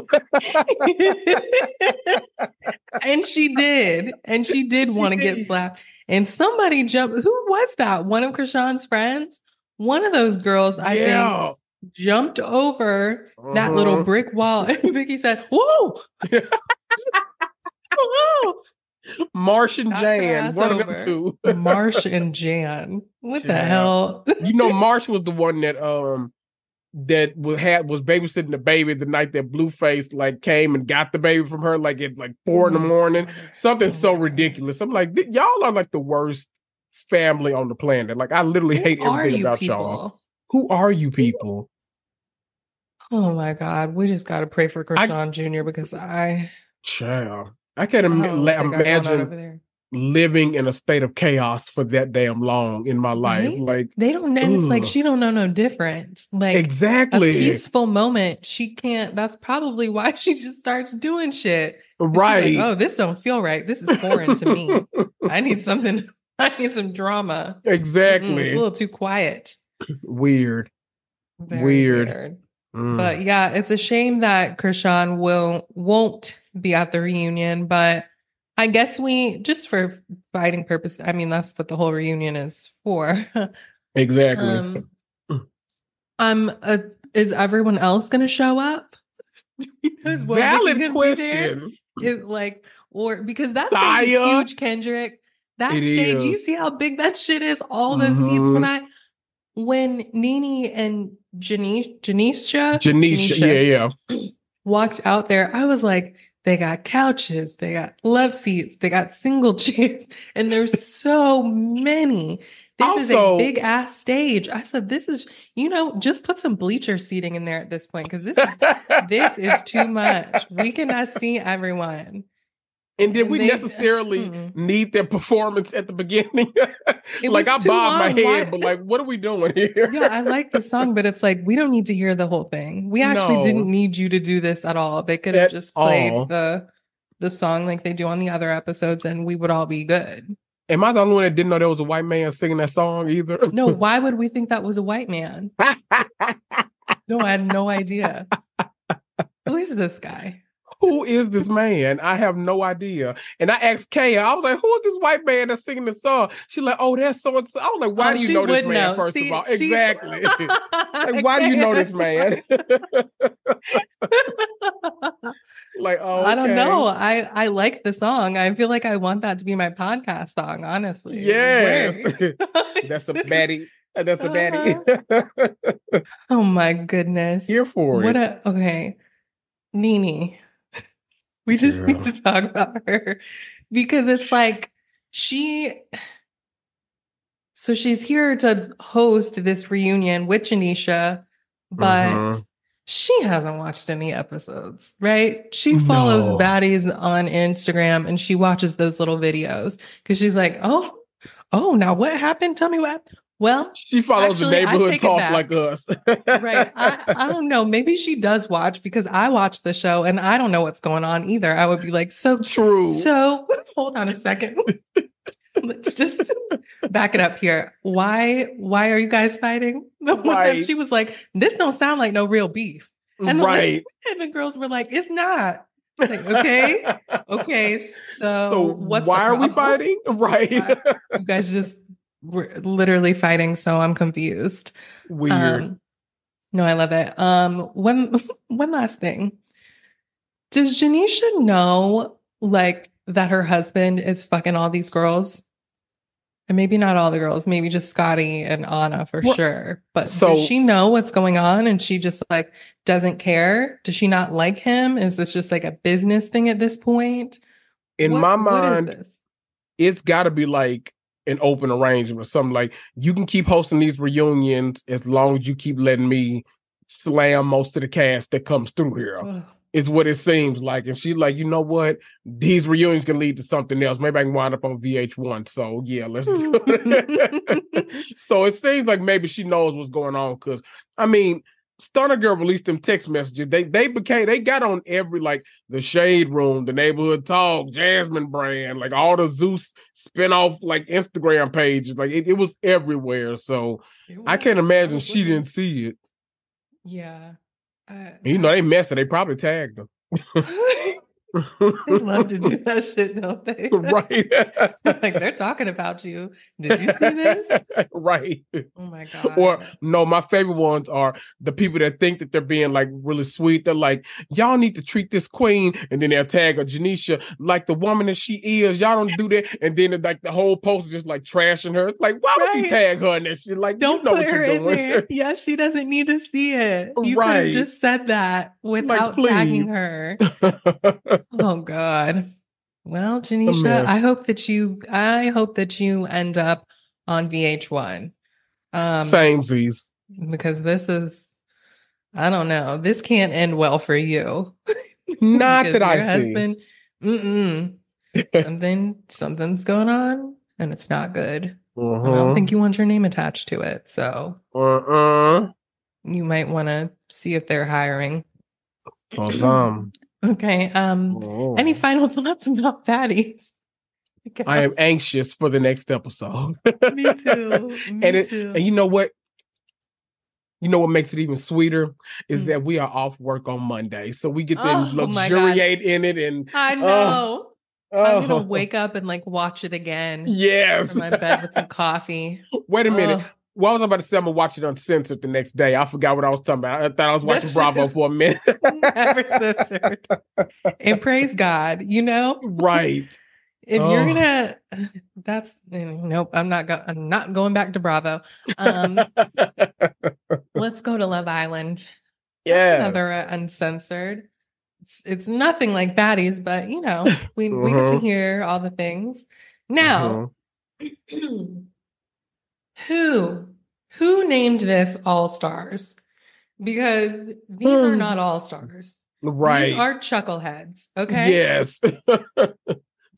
and she did. And she did want to get slapped. And somebody jumped. Who was that? One of Chrisean's friends? One of those girls, I think, yeah. Jumped over that little Mhm. brick wall. And Vicky said, Whoa! Whoa! Marsh and Jan, one of them two. Marsh and Jan. What the hell? you know, Marsh was the one that um that was had was babysitting the baby the night that Blueface like came and got the baby from her like at like four in the Oh morning. Something so ridiculous. I'm like, y'all are like the worst family on the planet. Like I literally hate Who are everything about people? y'all. Who are you people? Oh my God. We just got to pray for Chrisean Jr. because I, Child. I can't im- know la- what they got going on imagine living in a state of chaos for that damn long in my life. Right? Like They don't, and it's like she don't know no difference. Like a exactly peaceful moment, she can't. That's probably why she just starts doing shit. Right. Like, oh, this don't feel right. This is foreign to me. I need something. I need some drama. Mm-mm, exactly. It's a little too quiet. Weird. Very Weird. weird. Mm. But yeah, it's a shame that Chrisean will won't be at the reunion. But I guess we just for fighting purpose. I mean, that's what the whole reunion is for. exactly. um, um, uh, is everyone else going to show up? Is Whoa Valid gonna be there? question. Is like, or because that's is huge, Kendrick. That It stage, you see how big that shit is. All those seats. When Mhm. I, when Nene and Janice, Janeisha, Janeisha, yeah, yeah. walked out there, I was like, they got couches, they got love seats, they got single chairs, and there's so many. This is a big ass stage. I said, this is, you know, just put some bleacher seating in there at this point because this is this is too much. We cannot see everyone. And did and we they- necessarily Mm-mm. need their performance at the beginning? Like I too my head, but like, what are we doing here? Yeah, I like the song, but it's like we don't need to hear the whole thing. We actually No. didn't need you to do this at all. They could have just played all. the the song like they do on the other episodes, and we would all be good. Am I the only one that didn't know there was a white man singing that song either? No, why would we think that was a white man? No, I had no idea. Who is this guy? Who is this man? I have no idea. And I asked Kaya, I was like, who is this white man that's singing this song? She's like, oh, that's so and so. I was like, why Oh, do you know this man, know. first See, of all? she- Exactly. like, why do you know this man? like, oh, I don't know. I I like the song. I feel like I want that to be my podcast song. Honestly, Yes. Uh, that's a baddie. That's a baddie. oh my goodness. Here for what it. a okay. Nene. We just need to talk about her because it's like she so she's here to host this reunion with Janeisha, but Mhm. she hasn't watched any episodes, right? She follows No. baddies on Instagram and she watches those little videos because she's like, oh, oh, now what happened? Tell me what. Happened." Well, She follows Actually, the neighborhood talk like us. right. I, I don't know. Maybe she does watch because I watch the show and I don't know what's going on either. I would be like, so, True. so hold on a second. Let's just back it up here. Why why are you guys fighting? The one Right. she was like, this don't sound like no real beef. And the right. And the girls were like, it's not. Like, okay, okay. So, so why are we fighting? Right. You guys just were literally fighting, so I'm confused. Weird. Um, no, I love it. Um, one one last thing. Does Janeisha know like that her husband is fucking all these girls? And maybe not all the girls, maybe just Scotty and Anna for Well, sure. But so- does she know what's going on and she just like doesn't care? Does she not like him? Is this just like a business thing at this point? In What- my what is mind, this? it's got to be like an open arrangement or something like you can keep hosting these reunions as long as you keep letting me slam most of the cast that comes through here. is what it seems like. And she's like you know what? These reunions can lead to something else. Maybe i can wind up on vh1 so yeah let's do it. So it seems like maybe she knows what's going on because i mean Stunna Girl released them text messages. They they became they got on every like the Shade Room, the Neighborhood Talk, Jasmine Brand, like all the Zeus spinoff like Instagram pages. Like it, it was everywhere. So It I can't imagine she didn't see it. Yeah. Uh, You know they messed it. They probably tagged them. they love to do that shit, don't they? right. like they're talking about you. Did you see this? right. Oh my god. Or no, my favorite ones are the people that think that they're being like really sweet. They're like, y'all need to treat this queen, and then they'll tag a Janeisha like the woman that she is. Y'all don't do that, and then like the whole post is just like trashing her. It's like, why would you tag her in that shit? Like, don't you know put what her you're in doing. there. Yeah, she doesn't need to see it. You could have just said that without tagging her. Oh God. Well, Janeisha. I hope that you I hope that you end up on VH1. Um because this is I don't know. This can't end well for you. Not that I your see. husband, mm-mm, something something's going on and it's not good. I Uh-huh. don't think you want your name attached to it. So Uh-uh. you might want to see if they're hiring. Or some. Okay. Um Oh. any final thoughts about Baddies? I am anxious for the next episode. Me too. Me And it- too. And you know what? You know what makes it even sweeter is Mm. that we are off work on Monday, so we get to Oh, luxuriate in it. And I know. I'm oh, gonna wake up and like watch it again Yes. from my bed with some coffee. Wait a minute. Ugh. Well, I was about to say I'm gonna watch it uncensored the next day. I forgot what I was talking about. I thought I was watching Bravo for a minute. Never censored. And praise God, you know, right. if you're Oh. gonna, that's nope. I'm not going. I'm not going back to Bravo. Um, let's go to Love Island. Yeah. another uh, uncensored. It's, it's nothing like baddies, but you know, we we get to Uh-huh. hear all the things. Now, Mhm. who who named this All Stars? Because these are Hmm. not All Stars. right. These are chuckleheads. Okay. Yes.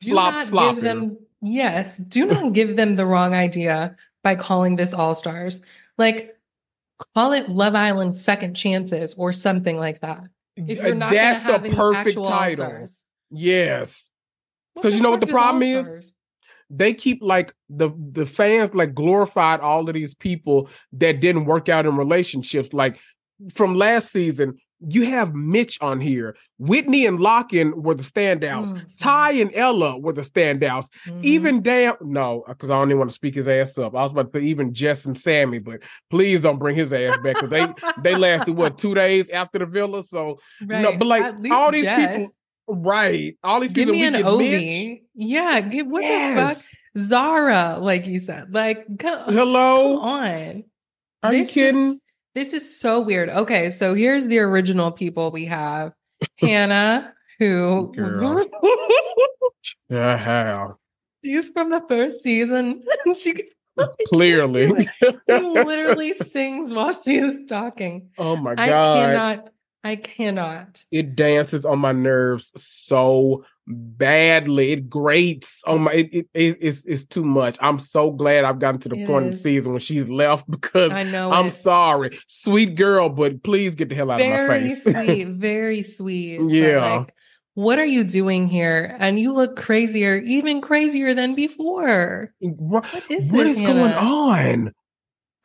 Do Flop not give them yes. Do not give them the wrong idea by calling this All Stars. Like call it Love Island Second Chances or something like that. If you're not That's the perfect title. Yes. 'Cause you know what the problem is? They keep like the the fans like glorified all of these people that didn't work out in relationships. Like from last season, you have Mitch on here. Whitney and Lochan were the standouts. Mhm. Ty and Ella were the standouts. Mhm. Even damn no, because I don't even want to speak his ass up. I was about to say even Jess and Sammy, but please don't bring his ass back because they they lasted what two days after the villa. So no, Right. but like all these Jess. people, right? All these Give people me we an. Mitch. Yeah, give what the fuck? Zara, like you said. Like come, come Hello. on. Are you This just- kidding? this is so weird. Okay, so here's the original people we have. Hannah, who. Yeah, she's from the first season. she clearly. she literally sings while she is talking. oh my god. I cannot, I cannot. It dances on my nerves so badly. It grates on my it, it, it- it's it's too much. I'm so glad I've gotten to the It point in the season when she's left because I know I'm it. sorry. Sweet girl, but please get the hell out of my face. very sweet, very sweet. Yeah. like, what are you doing here? And you look crazier, even crazier than before. What is what this, is going on?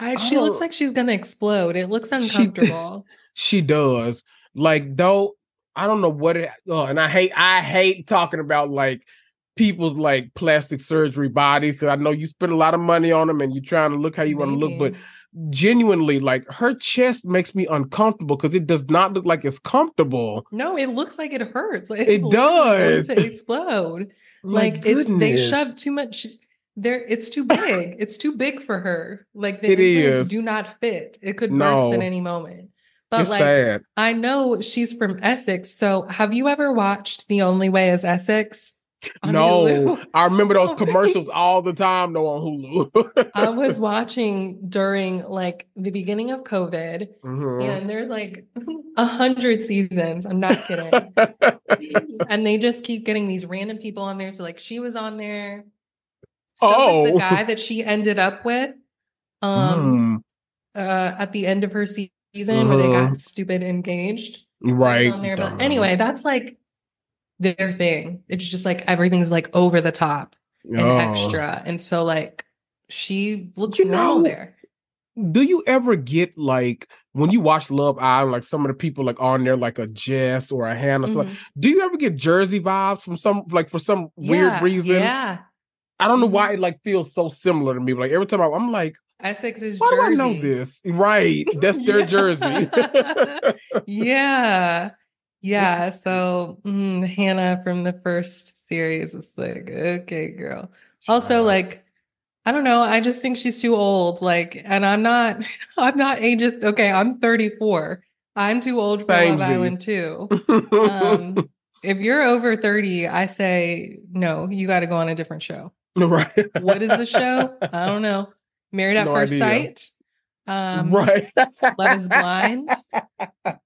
I, she looks Oh. like she's gonna explode. It looks uncomfortable. She does. Like though, I don't know what it. Oh, and I hate. I hate talking about like people's like plastic surgery bodies because I know you spend a lot of money on them and you're trying to look how you want to look, but mm-hmm. genuinely, like her chest makes me uncomfortable because it does not look like it's comfortable. no, it looks like it hurts. Like, It it's literally going does. to explode. Like it's they goodness. shove too much. There, it's too big. it's too big for her. Like the It do not fit. It could burst at any moment. But It's like sad. I know she's from Essex. So have you ever watched The Only Way is Essex? No, Hulu? I remember those commercials all the time though on Hulu. I was watching during like the beginning of COVID, Mhm. and there's like a hundred seasons. I'm not kidding. and they just keep getting these random people on there. So like she was on there. So Oh. the guy that she ended up with um Mm, uh at the end of her se- season where they got stupid engaged. right. on there. But anyway, that's like their thing. It's just like everything's like over the top and Oh. extra. And so like she looks You know, there. Do you ever get like when you watch Love Island, like some of the people like on there, like a Jess or a Hannah? so- Mhm. do you ever get Jersey vibes from some like for some weird reason? Yeah. I don't know Mhm. why it like feels so similar to me. Like every time I, I'm like, Essex is why Jersey. do I know this? Right, that's their Jersey. yeah. Yeah. So mm, Hannah from the first series is like, okay, girl. Also, like, I don't know. I just think she's too old. Like, and I'm not, I'm not ageist. Okay, I'm 34. I'm too old for Love Island Samesies. too. Um, if you're over 30, I say no, you got to go on a different show. right, What is the show? I don't know. Married at No First idea. Sight. Um, right, Love is Blind.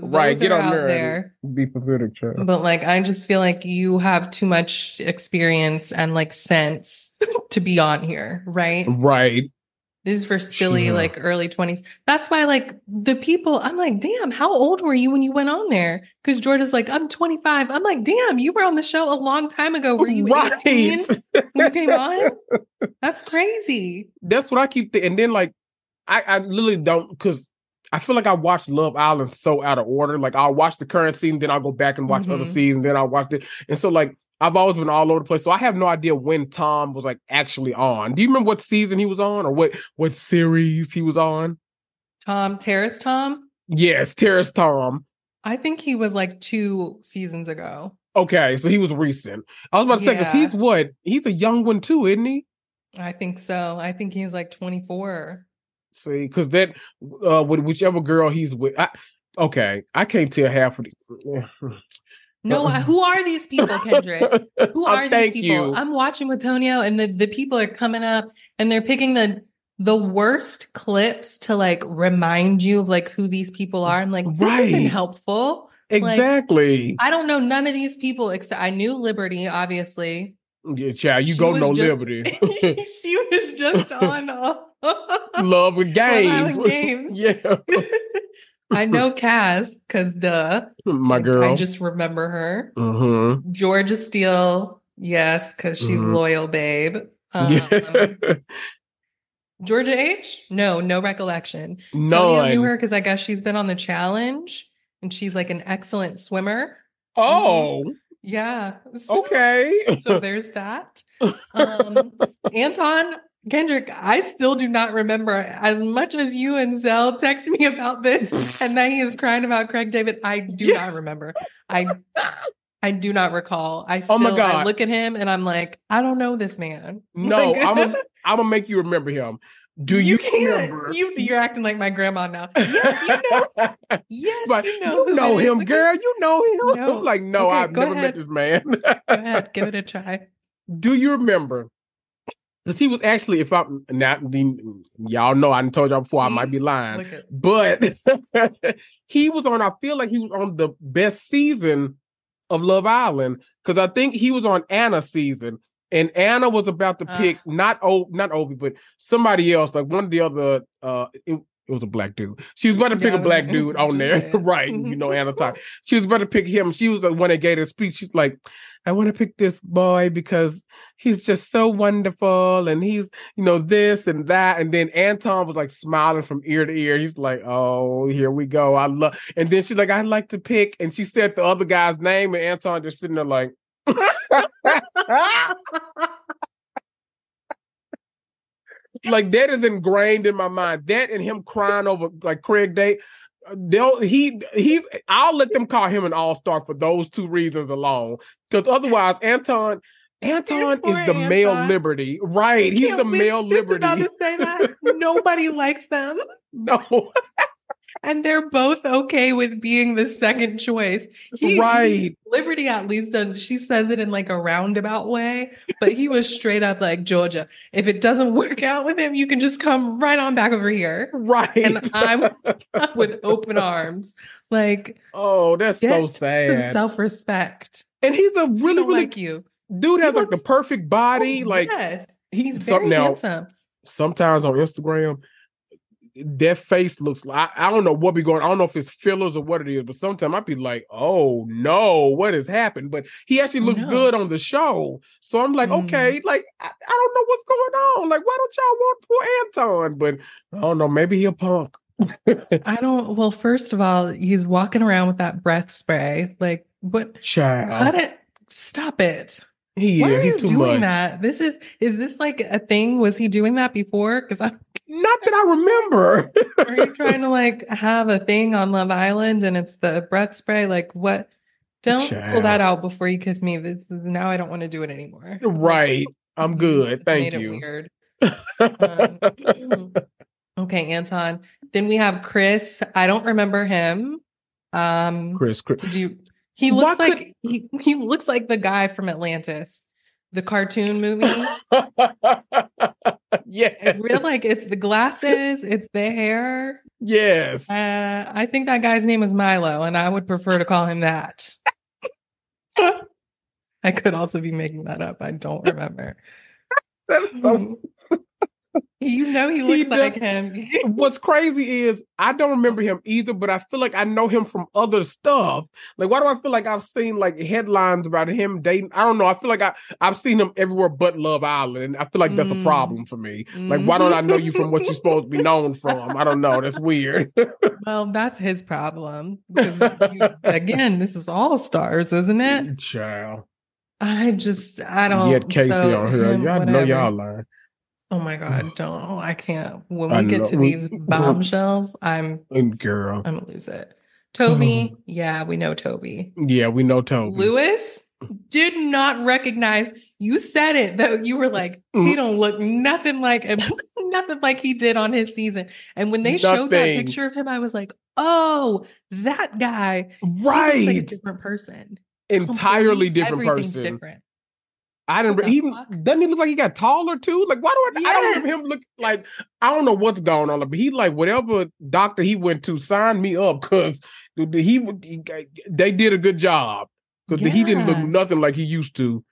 Right, Those get on there. there. Be pathetic, child. But like, I just feel like you have too much experience and like sense to be on here, right? Right. This is for silly, Sure. like early 20s. That's why, like, the people, I'm like, damn, how old were you when you went on there? Because Jordan's like, I'm 25. I'm like, damn, you were on the show a long time ago. Were you 18 when you came on? That's crazy. That's what I keep thinking. And then like I, I literally don't because I feel like I watch Love Island so out of order. Like I'll watch the current season, then I'll go back and watch other Mhm. seasons, then I'll watch it. And so like I've always been all over the place. So I have no idea when Tom was like actually on. Do you remember what season he was on or what what series he was on? Tom, Terrace Tom, Yes, Terrace Tom. I think he was like two seasons ago. Okay, so he was recent. I was about to say because Yeah. he's what? He's a young one too, isn't he? I think so. I think he's like 24. See, because that uh with whichever girl he's with. I, okay, I can't tell half of the. No, who are these people, Kendrick? Who Uh, are these thank people? you. I'm watching with Tonio, and the, the people are coming up and they're picking the the worst clips to like remind you of like who these people are. I'm like, this isn't Right. helpful. exactly. I don't know none of these people except I knew Liberty, obviously. yeah, child, you She go no just- liberty. she was just on uh, Love with games. Games. yeah, I know Kaz because duh. my girl. I just remember her. Mhm. Georgia Steel, yes, because she's Mhm. loyal, babe. Um, yeah. Georgia H? No, no recollection. Tonio knew her because I guess she's been on the challenge and she's like an excellent swimmer. Oh, Yeah. So, okay. so there's that. Um, Anton Kendrick, I still do not remember as much as you and Zell text me about this and that he is crying about Craig David. I do Yeah. not remember. I I do not recall. I still Oh my I look at him and I'm like, I don't know this man. No, Like- I'm gonna I'm gonna make you remember him. Do you, can't. remember? You you're acting like my grandma now. Yeah, you know. Yeah, But you know, you know it is. him, girl. You know him. No. I'm like, no, Okay, I've never ahead. met this man. Go ahead, give it a try. Do you remember? Because he was actually, if I'm not, y'all know, I told y'all before, I might be lying, but he was on. I feel like he was on the best season of Love Island because I think he was on Anna's season, and Anna was about to pick not O, not Ovi, but somebody else, like one of the other. uh it, It was a black dude. She was about to pick Yeah, a black dude on there, right? You know, Anna Todd. She was about to pick him. She was the one that gave the speech. She's like, I want to pick this boy because he's just so wonderful and he's, you know, this and that. And then Anton was like smiling from ear to ear. He's like, Oh, here we go. I love. And then she's like, I'd like to pick. And she said the other guy's name, and Anton just sitting there like, like that is ingrained in my mind. That and him crying over like Craig Day. They'll he he's I'll let them call him an all star for those two reasons alone. Because otherwise, Anton Anton is the male liberty, right? He's the male liberty. about to say that nobody likes them, no, and they're both okay with being the second choice. He- right? Liberty at least does she says it in like a roundabout way, but he was straight up like Georgia. If it doesn't work out with him, you can just come right on back over here Right. And I'm- with open arms. Like oh, that's so some sad. self respect. and he's a Really, really, like you. dude has he like the perfect body. Oh, like yes, he's he's something very else. handsome. sometimes on Instagram, that face looks like I, I don't know what be going. I don't know if it's fillers or what it is, but sometimes I'd be like, "Oh no, what has happened?" But he actually looks No. good on the show, so I'm like, Mhm. "Okay, like I, I don't know what's going on. Like, why don't y'all want poor Anton?" But I don't know. Maybe he a punk. I don't. Well, first of all, he's walking around with that breath spray. Like, what? Child, Cut it. Stop it. He Why are He you doing much. that? This is is this like a thing? Was he doing that before? Because I'm Not that I remember. are you trying to like have a thing on Love Island and it's the breath spray? Like what? Don't pull that out before you kiss me. This is now I don't want to do it anymore. right. I'm good. Thank you. Weird. Um, okay, Anton. Then we have Chris. I don't remember him. Um, Chris, Chris. did you? He looks like he, he looks like the guy from Atlantis, the cartoon movie. yeah. I real like it's the glasses, it's the hair. Yes. Uh, I think that guy's name is Milo, and I would prefer to call him that. I could also be making that up. I don't remember. That's so you know he He looks does- like him. What's crazy is I don't remember him either, but I feel like I know him from other stuff. Like, why do I feel like I've seen like headlines about him dating? I don't know. I feel like I I've seen him everywhere but Love Island, and I feel like that's a Mm. problem for me. Like, why don't I know you from what you're supposed to be known from? I don't know. That's weird. Well, that's his problem. Because you- again, this is all stars, isn't it? Child, I just, I don't. you had Casey so on here. Y'all know whatever. y'all learn. Oh my god, don't! oh, I can't. When I we get know. to these bombshells, I'm, girl, I'm gonna lose it. Toby, yeah, we know Toby. yeah, we know Toby. Lewis did not recognize. You said it though. You were like, he Mm. don't look nothing like him, nothing like he did on his season. And when they showed that picture of him, I was like, oh, that guy. Right, like a different person. entirely Completely- different person. Different. I didn't. He fuck? doesn't he look like he got taller too? Like why do I? I don't Yes. remember him look like. I don't know what's going on, but he like whatever doctor he went to signed me up because he, he they did a good job because he didn't look nothing like he used to.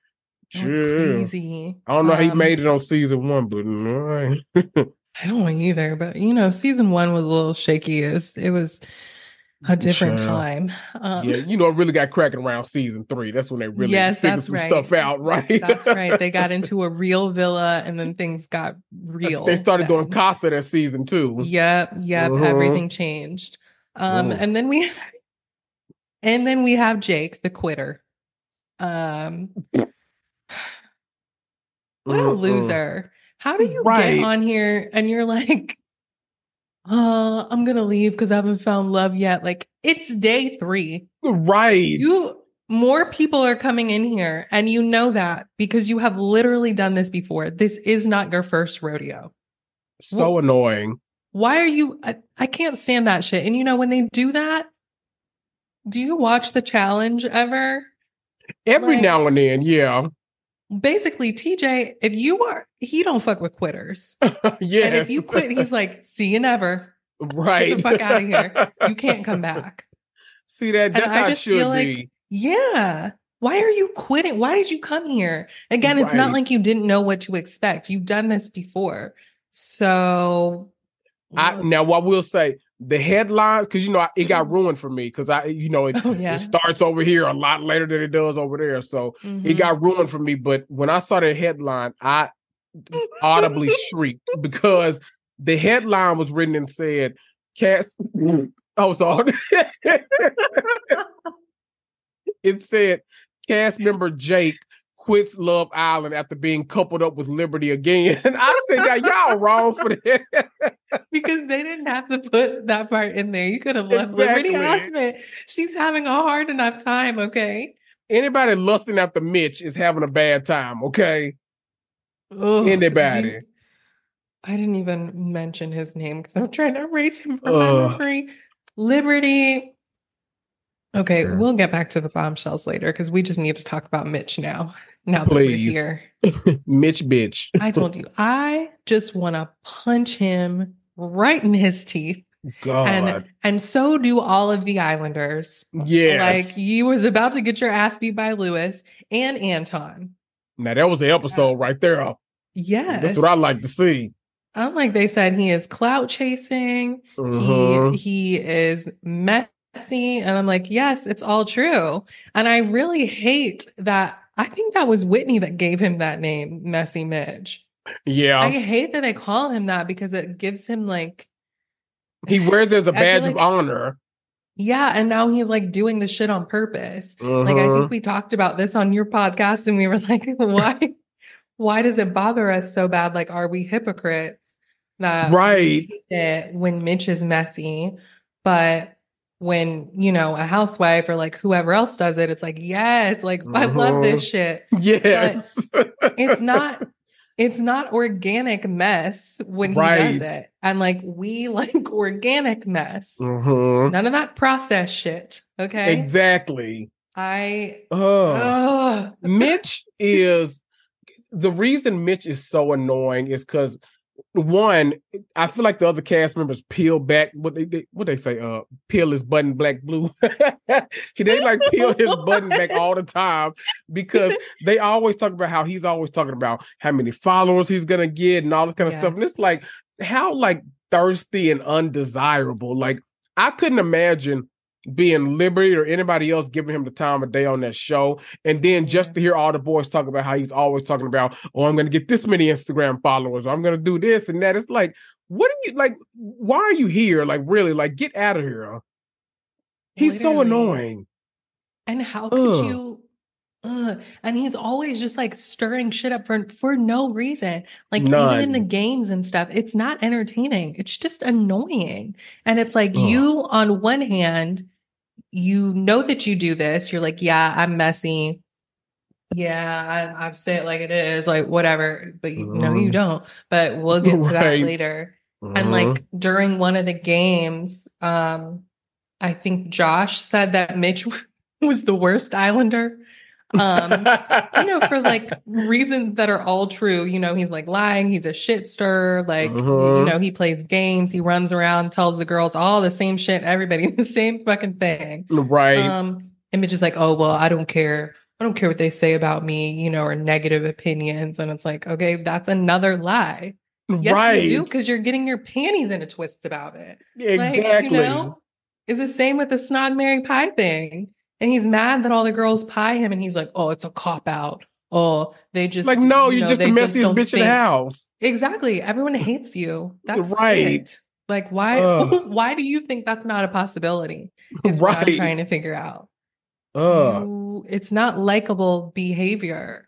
That's Yeah. crazy. I don't know how he Um, made it on season one, but right. I don't either, but you know, season one was a little shaky. It was, it was a different Child. time. Um, yeah, you know, it really got cracking around season three. That's when they really Yes, figured some right. stuff out, right? That's right. They got into a real villa and then things got real. they started doing then. Casa that season two. Yep, yep. Uh-huh. Everything changed. Um, and then we and then we have Jake, the quitter. Um what a loser. How do you Right. get on here and you're like, uh, I'm gonna leave because I haven't found love yet? Like it's day three. Right. You more people are coming in here, and you know that because you have literally done this before. This is not your first rodeo. so annoying. Why are you? I, I can't stand that shit. And you know, when they do that, do you watch the challenge ever? Every Like- now and then, yeah. Basically, TJ, if you are, he don't fuck with quitters. yes. And if you quit, he's like, see you never. right. fuck outta here. You can't come back. See that? And I just should feel like- be. Yeah. Why are you quitting? Why did you come here? Again, it's not like you didn't know what to expect. You've done this before. So I now what I will say the headline because you know it got ruined for me because I you know it, Oh, yeah. it starts over here a lot later than it does over there, so it Mhm. got ruined for me. But when I saw the headline, I audibly shrieked because the headline was written and said, "Cast." I was on. it said, "Cast member Jake." Quits Love Island after being coupled up with Liberty again. I said, "Now y'all wrong for that." because they didn't have to put that part in there. You could have left Liberty Exactly. of. She's having a hard enough time, okay? Anybody lusting after Mitch is having a bad time. Okay, Ugh, Anybody. you- I didn't even mention his name because I'm trying to erase him from my memory. Liberty. Okay, Yeah. we'll get back to the bombshells later because we just need to talk about Mitch now. Now that we're here. Mitch, bitch. I told you, I just want to punch him right in his teeth. God, And and so do all of the Islanders. yes. Like you was about to get your ass beat by Luis and Anton. now that was the episode right there. Yes. That's what I like to see. I'm like they said he is clout chasing. He mm-hmm. he is messy. And I'm like, yes, it's all true. And I really hate that. I think that was Whitney that gave him that name, Messy Mitch. Yeah, I hate that they call him that because it gives him like, he wears it as a badge like- of honor. yeah, and now he's like doing the shit on purpose. Like I think mm-hmm. we talked about this on your podcast and we were like, why why does it bother us so bad? Like, are we hypocrites that we Right. it when Mitch is messy, but when you know a housewife or like whoever else does it, it's like, yes, like I love this shit. yes, It's not it's not organic mess when he does it. And like we like organic mess. Mhm. None of that process shit. Okay. exactly. I Oh. Ugh. Mitch is the reason Mitch is so annoying is because one, I feel like the other cast members peel back what they, they what they say, uh, peel his button black blue. they like peel his button back all the time because they always talk about how he's always talking about how many followers he's gonna get and all this kind of stuff. And it's like how like thirsty and undesirable. Like I couldn't imagine being Liberty or anybody else giving him the time of day on that show. And then just to hear all the boys talk about how he's always talking about, oh, I'm going to get this many Instagram followers, or I'm going to do this and that. It's like, what are you like? Why are you here? Like, really? Like, get out of here. He's so annoying. And how could Ugh. you? Ugh. And he's always just like stirring shit up for for no reason. Like even in the games and stuff, it's not entertaining. It's just annoying. And it's like Ugh. you, on one hand, you know that you do this. You're like, yeah, I'm messy. Yeah, I, I've said it like it is, like whatever. But you, no, you Mhm. don't. But we'll get to that later. And Mhm. like during one of the games, um, I think Josh said that Mitch was the worst Islander. Um, you know, for like reasons that are all true. You know, he's like lying, he's a shit stir, like you Mhm. know, he plays games, he runs around, tells the girls all the same shit, everybody the same fucking thing. right. Um, and Mitch is like, oh well, I don't care. I don't care what they say about me, you know, or negative opinions. And it's like, okay, that's another lie. Yes, right. you do because you're getting your panties in a twist about it. exactly. Like, you know, it's the same with the snog Mary Pie thing. And he's mad that all the girls pie him, and he's like, "Oh, it's a cop out. Oh, they just like, no, you you're know, just the messiest bitch in the house. Exactly. Everyone hates you. That's Right. it. Like, why? Ugh. why do you think that's not a possibility? Is what I'm Right. trying to figure out. You- it's not likable behavior.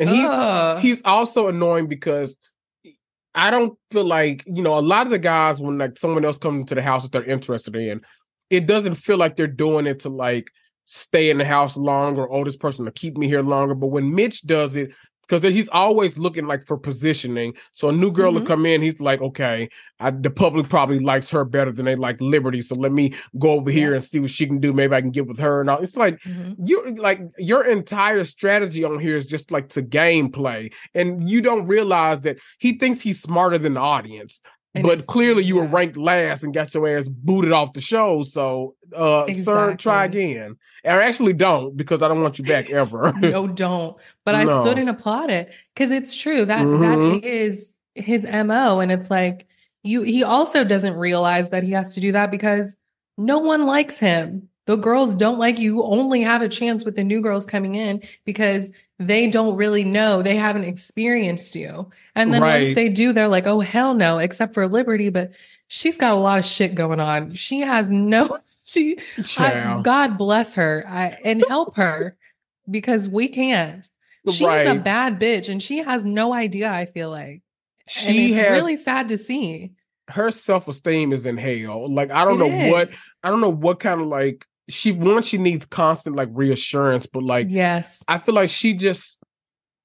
and he's he's also annoying because I don't feel like you know a lot of the guys when like someone else comes into the house that they're interested in, it doesn't feel like they're doing it to like stay in the house longer or oh this person to keep me here longer. But when Mitch does it, because he's always looking like for positioning. So a new girl Mhm. will come in, he's like, okay, I, the public probably likes her better than they like Liberty, so let me go over here Yeah. and see what she can do. Maybe I can get with her and all. It's like Mhm. you like your entire strategy on here is just like to gameplay and you don't realize that he thinks he's smarter than the audience And but clearly you were ranked last and got your ass booted off the show so uh sir try again or actually don't because i don't want you back ever no, don't. But I stood and applauded because it's true that Mhm. that is his mo, and it's like you he also doesn't realize that he has to do that because no one likes him. The girls don't like you. You only have a chance with the new girls coming in because they don't really know. They haven't experienced you. And then Right. once they do, they're like, oh, hell no, except for Liberty. But she's got a lot of shit going on. She has no, she, I, God bless her I, and help her because we can't. She's a bad bitch and she has no idea, I feel like. and it's has really sad to see. her self esteem is in hell. Like I don't It know what. I don't know what kind of like she wants she needs constant like reassurance, but like yes. I feel like she just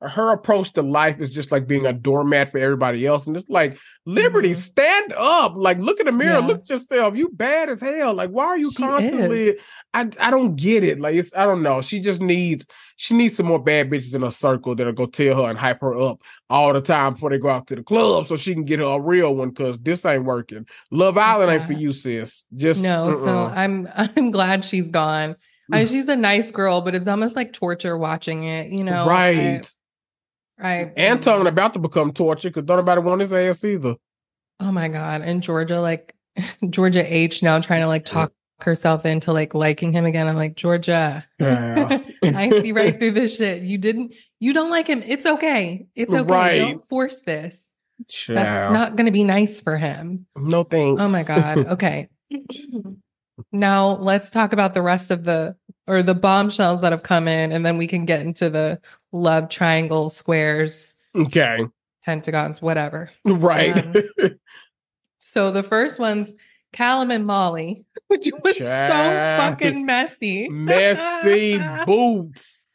her approach to life is just like being a doormat for everybody else. And it's like, Liberty, Mhm. stand up. Like, look in the mirror, Yeah. look at yourself. You bad as hell. Like, why are you She constantly? is. I I don't get it. Like, it's I don't know. She just needs she needs some more bad bitches in her circle that'll go tell her and hype her up all the time before they go out to the club so she can get her a real one because this ain't working. Love Island ain't for you, sis. Just No, so uh-uh. I'm I'm glad she's gone. I, she's a nice girl, but it's almost like torture watching it, you know. right. I, I Anton mm-hmm. about to become torture because nobody want his ass either. Oh my god. And Georgia like Georgia H now trying to like talk herself into like liking him again. I'm like, Georgia, Yeah. I see right through this shit. You didn't you don't like him. It's okay. It's okay. Right. Don't force this. That's not gonna be nice for him. no thanks. Oh my god. Okay. now let's talk about the rest of the or the bombshells that have come in, and then we can get into the love triangle, squares, okay. pentagons, whatever. Right. Um, So the first one's Callum and Molly, which was so Child. fucking messy. Messy boots.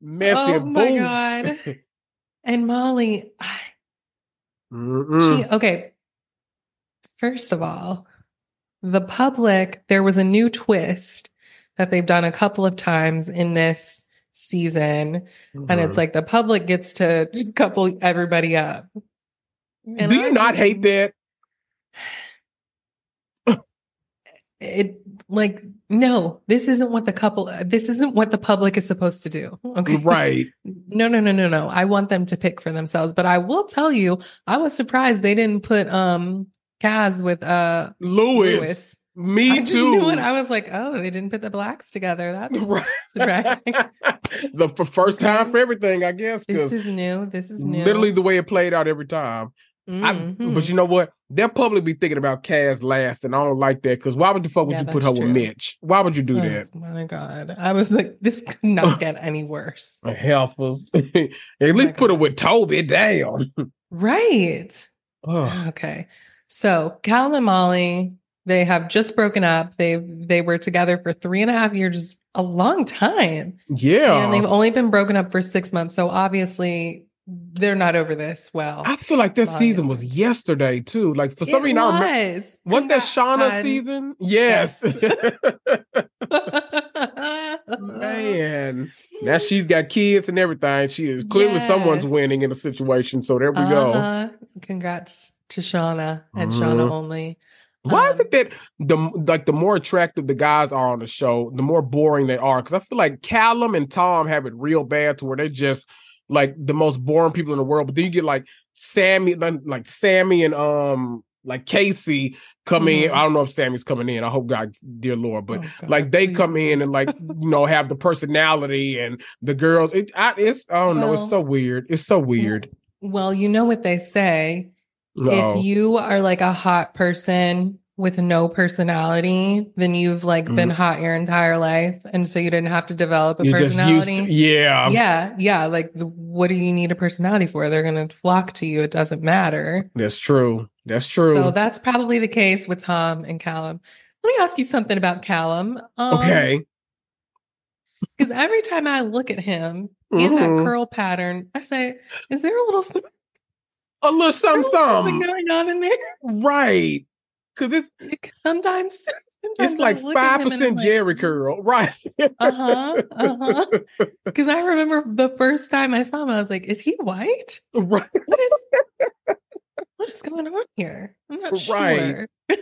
Messy Oh boots. my God. And Molly, Mm-mm. she okay. First of all, the public, there was a new twist that they've done a couple of times in this season. And it's Mhm. like the public gets to couple everybody up. and Do you I not just- hate that? It like no, this isn't what the couple this isn't what the public is supposed to do. Okay. Right. No, no, no, no, no. I want them to pick for themselves. But I will tell you, I was surprised they didn't put um Kaz with uh Luis. Luis. Me I too. I was like, oh, they didn't put the blacks together. That's Right. surprising. the first time for everything, I guess. this is new. This is new. literally the way it played out every time. I, Mhm. but you know what? They'll probably be thinking about Kaz last, and I don't like that because why would the fuck would Yeah, you put her that's with. Mitch? Why would you do Oh, that? My God. I was like, this could not get any worse. Healthers. At Oh least put her with Toby. Damn. Right. Ugh. Okay. So Cal and Molly, they have just broken up. They they were together for three and a half years, a long time. yeah. And they've only been broken up for six months. So obviously they're not over this well. I feel like that Long season was yesterday too. Like for some reason, I remember. was. Wasn't that Shaughna hun. season? Yes. Man, now she's got kids and everything. She is clearly someone's winning in a situation. So there we go. Uh-huh. Congrats to Shaughna and Shaughna Mhm. only. Why is Um, it that the like the more attractive the guys are on the show, the more boring they are? Because I feel like Callum and Tom have it real bad to where they're just like the most boring people in the world. But then you get like Sammy, like, like Sammy and um like Casey come in. Mhm. I don't know if Sammy's coming in. I hope God, dear Lord, but Oh, God, like they please come in and like you know have the personality and the girls. It, I, it's I don't know. It's so weird. It's so weird. Well, you know what they say. No. If you are like a hot person with no personality, then you've like been Mhm. hot your entire life. And so you didn't have to develop a You're personality. to, yeah. yeah. Yeah. Like, what do you need a personality for? They're going to flock to you. It doesn't matter. That's true. That's true. So that's probably the case with Tom and Callum. Let me ask you something about Callum. Um, okay. Because every time I look at him in that Mhm. curl pattern, I say, is there a little, A little something, something going on in there? Right. Cause it's Sometimes, sometimes it's like I look at five him and I'm percent like, Jheri curl. Right. Uh-huh, uh-huh. Because I remember the first time I saw him, I was like, "Is he white? right. What is what is going on here? I'm not Right. sure."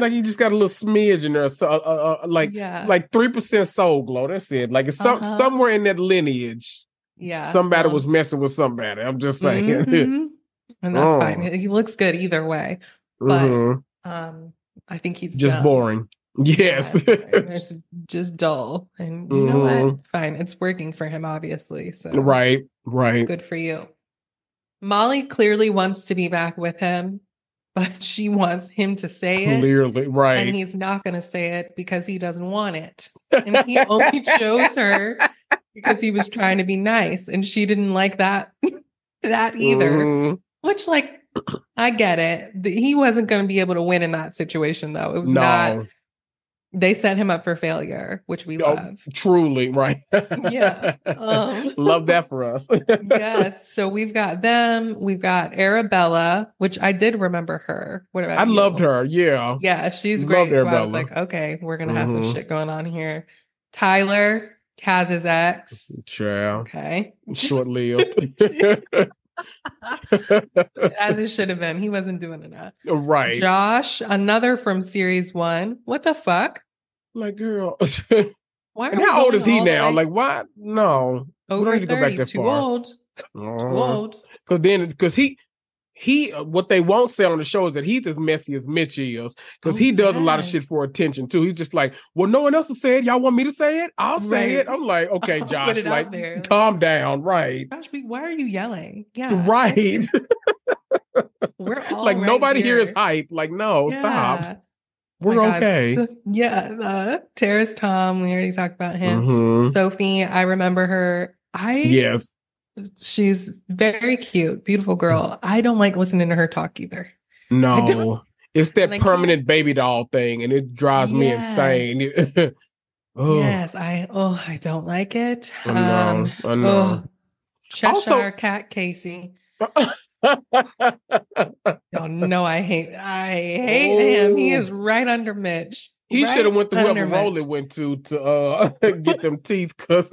like you just got a little smidge in there. So uh, uh, uh, like yeah, like three percent Soul Glo. That's it. Like it's some Uh-huh. somewhere in that lineage. yeah. somebody well, was messing with somebody. I'm just saying. mhm. And that's Oh. fine. He looks good either way. but Mhm. um, I think he's just dumb. boring. Yes. There's just dull, and you know Mhm. what? Fine, it's working for him, obviously. So right. Right. good for you. Molly clearly wants to be back with him, but she wants him to say it. Clearly. Right. And he's not going to say it because he doesn't want it. And he only chose her because he was trying to be nice. And she didn't like that that either. Mhm. Which, like, I get it. He wasn't going to be able to win in that situation, though. It was not. They set him up for failure, which we Oh, love. Truly. Right. Yeah. Um. Love that for us. yes. So we've got them. We've got Arabella, which I did remember her. What about I you? loved her. Yeah. Yeah, she's Loved great. So I was like, okay, we're gonna have some Mhm. shit going on here. Tyler, Kaz's ex. Child. Okay. Short lived. As it should have been. He wasn't doing enough. right. Josh, another from series one. What the fuck? My girl. Why and how old is he now? Like, why? No. we don't need to go back that too far. old. Too old. Because then, because he, he, what they won't say on the show is that he's as messy as Mitch is. Because Oh, he does a lot of shit for attention too. He's just like, well, no one else say it. Y'all want me to say it? I'll say it. I'm like, okay, Josh, like, calm down, right? Gosh, we- why are you yelling? Yeah. Right. We're all like right nobody here is here. hype. Like, no, stop. We're God, okay. so- yeah. Uh, Terrace Tom, we already talked about him. Mhm. Sophie, I remember her. I Yes. She's very cute, beautiful girl. I don't like listening to her talk either. No. It's that I permanent baby doll thing, and it drives me insane. oh, Yes, I oh I don't like it. I know. Um I know. oh, Cheshire Also- Cat Casey. Oh no, I hate I hate him. He Oh. is right under Mitch. he Right should have went to whoever role it went to to uh, get them teeth. Cause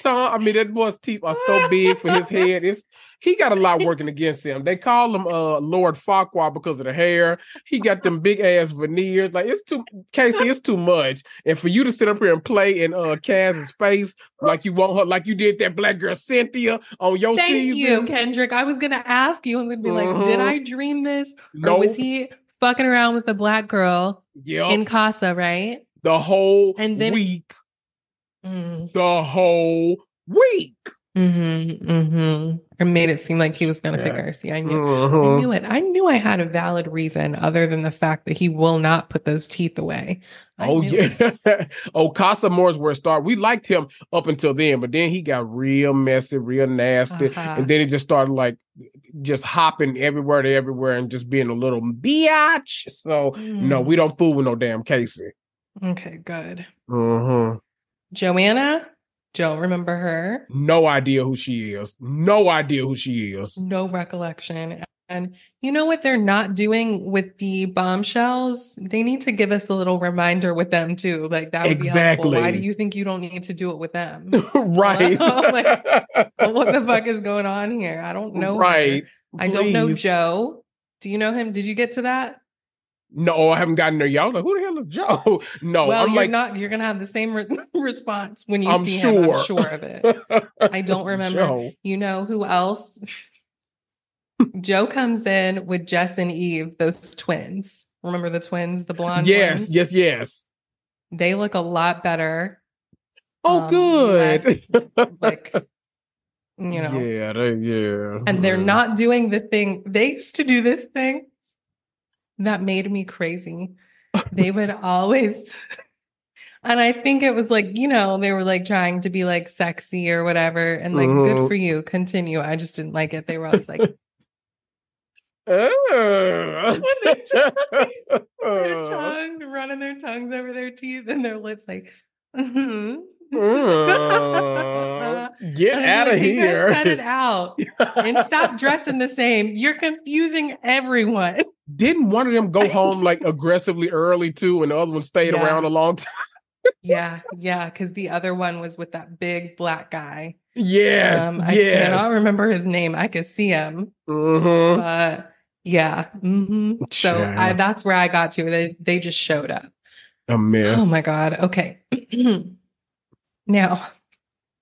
Tom, I mean that boy's teeth are so big for his head. It's he got a lot working against him. They call him uh Lord Farquaad because of the hair. He got them big ass veneers. Like it's too Casey, it's too much. And for you to sit up here and play in uh Kaz's face like you want her, like you did that black girl Cynthia on your Thank season. you, Kendrick. I was gonna ask you and be like, did Mhm. I dream this? Or No, was he fucking around with a black girl yeah, in Casa, right? the whole And then- week. Mm. The whole week. Mm-hmm. Mm-hmm. It made it seem like he was gonna pick Yeah. Arcee. I knew I Mhm. knew it. I knew I had a valid reason other than the fact that he will not put those teeth away. I Oh yeah. oh, Casa Amor's where it started. We liked him up until then, but then he got real messy, real nasty. Uh-huh. And then he just started like just hopping everywhere to everywhere and just being a little biatch. So no, Mm. we don't fool with no damn Casey. Okay, good. hmm Joanna, don't remember her. No idea who she is. No idea who she is. No recollection. And you know what they're not doing with the bombshells? They need to give us a little reminder with them too. Like that would be helpful. Why do you think you don't need to do it with them? right. Like, what the fuck is going on here? I don't know. Right. I don't know Joe. Do you know him? Did you get to that? No, I haven't gotten there yet. I was like, who the hell is Joe? No, well, I'm you're like, not. You're gonna have the same re- response when you I'm see sure. him. I'm sure of it. I don't remember. Joe. You know who else? Joe comes in with Jess and Eve, those twins. Remember the twins, the blonde Yes, ones? yes, yes. They look a lot better. Oh, Um, good. less, Like, you know, Yeah, they, yeah. and they're not doing the thing. They used to do this thing that made me crazy. They would always, and I think it was like, you know, they were like trying to be like sexy or whatever. And like, good Mhm. for you. Continue. I just didn't like it. They were always like, Oh. their tongue, running their tongues over their teeth and their lips, like, mm-hmm. Ugh. Get out of like, "You here. Cut it out and stop dressing the same. You're confusing everyone. Didn't one of them go home like aggressively early too, and the other one stayed Yeah. around a long time? Yeah, yeah, because the other one was with that big black guy. Yes, Um, I yes. cannot remember his name. I could see him, Mhm. but yeah. hmm So I, that's where I got to. They they just showed up. A mess. Oh my god. Okay. now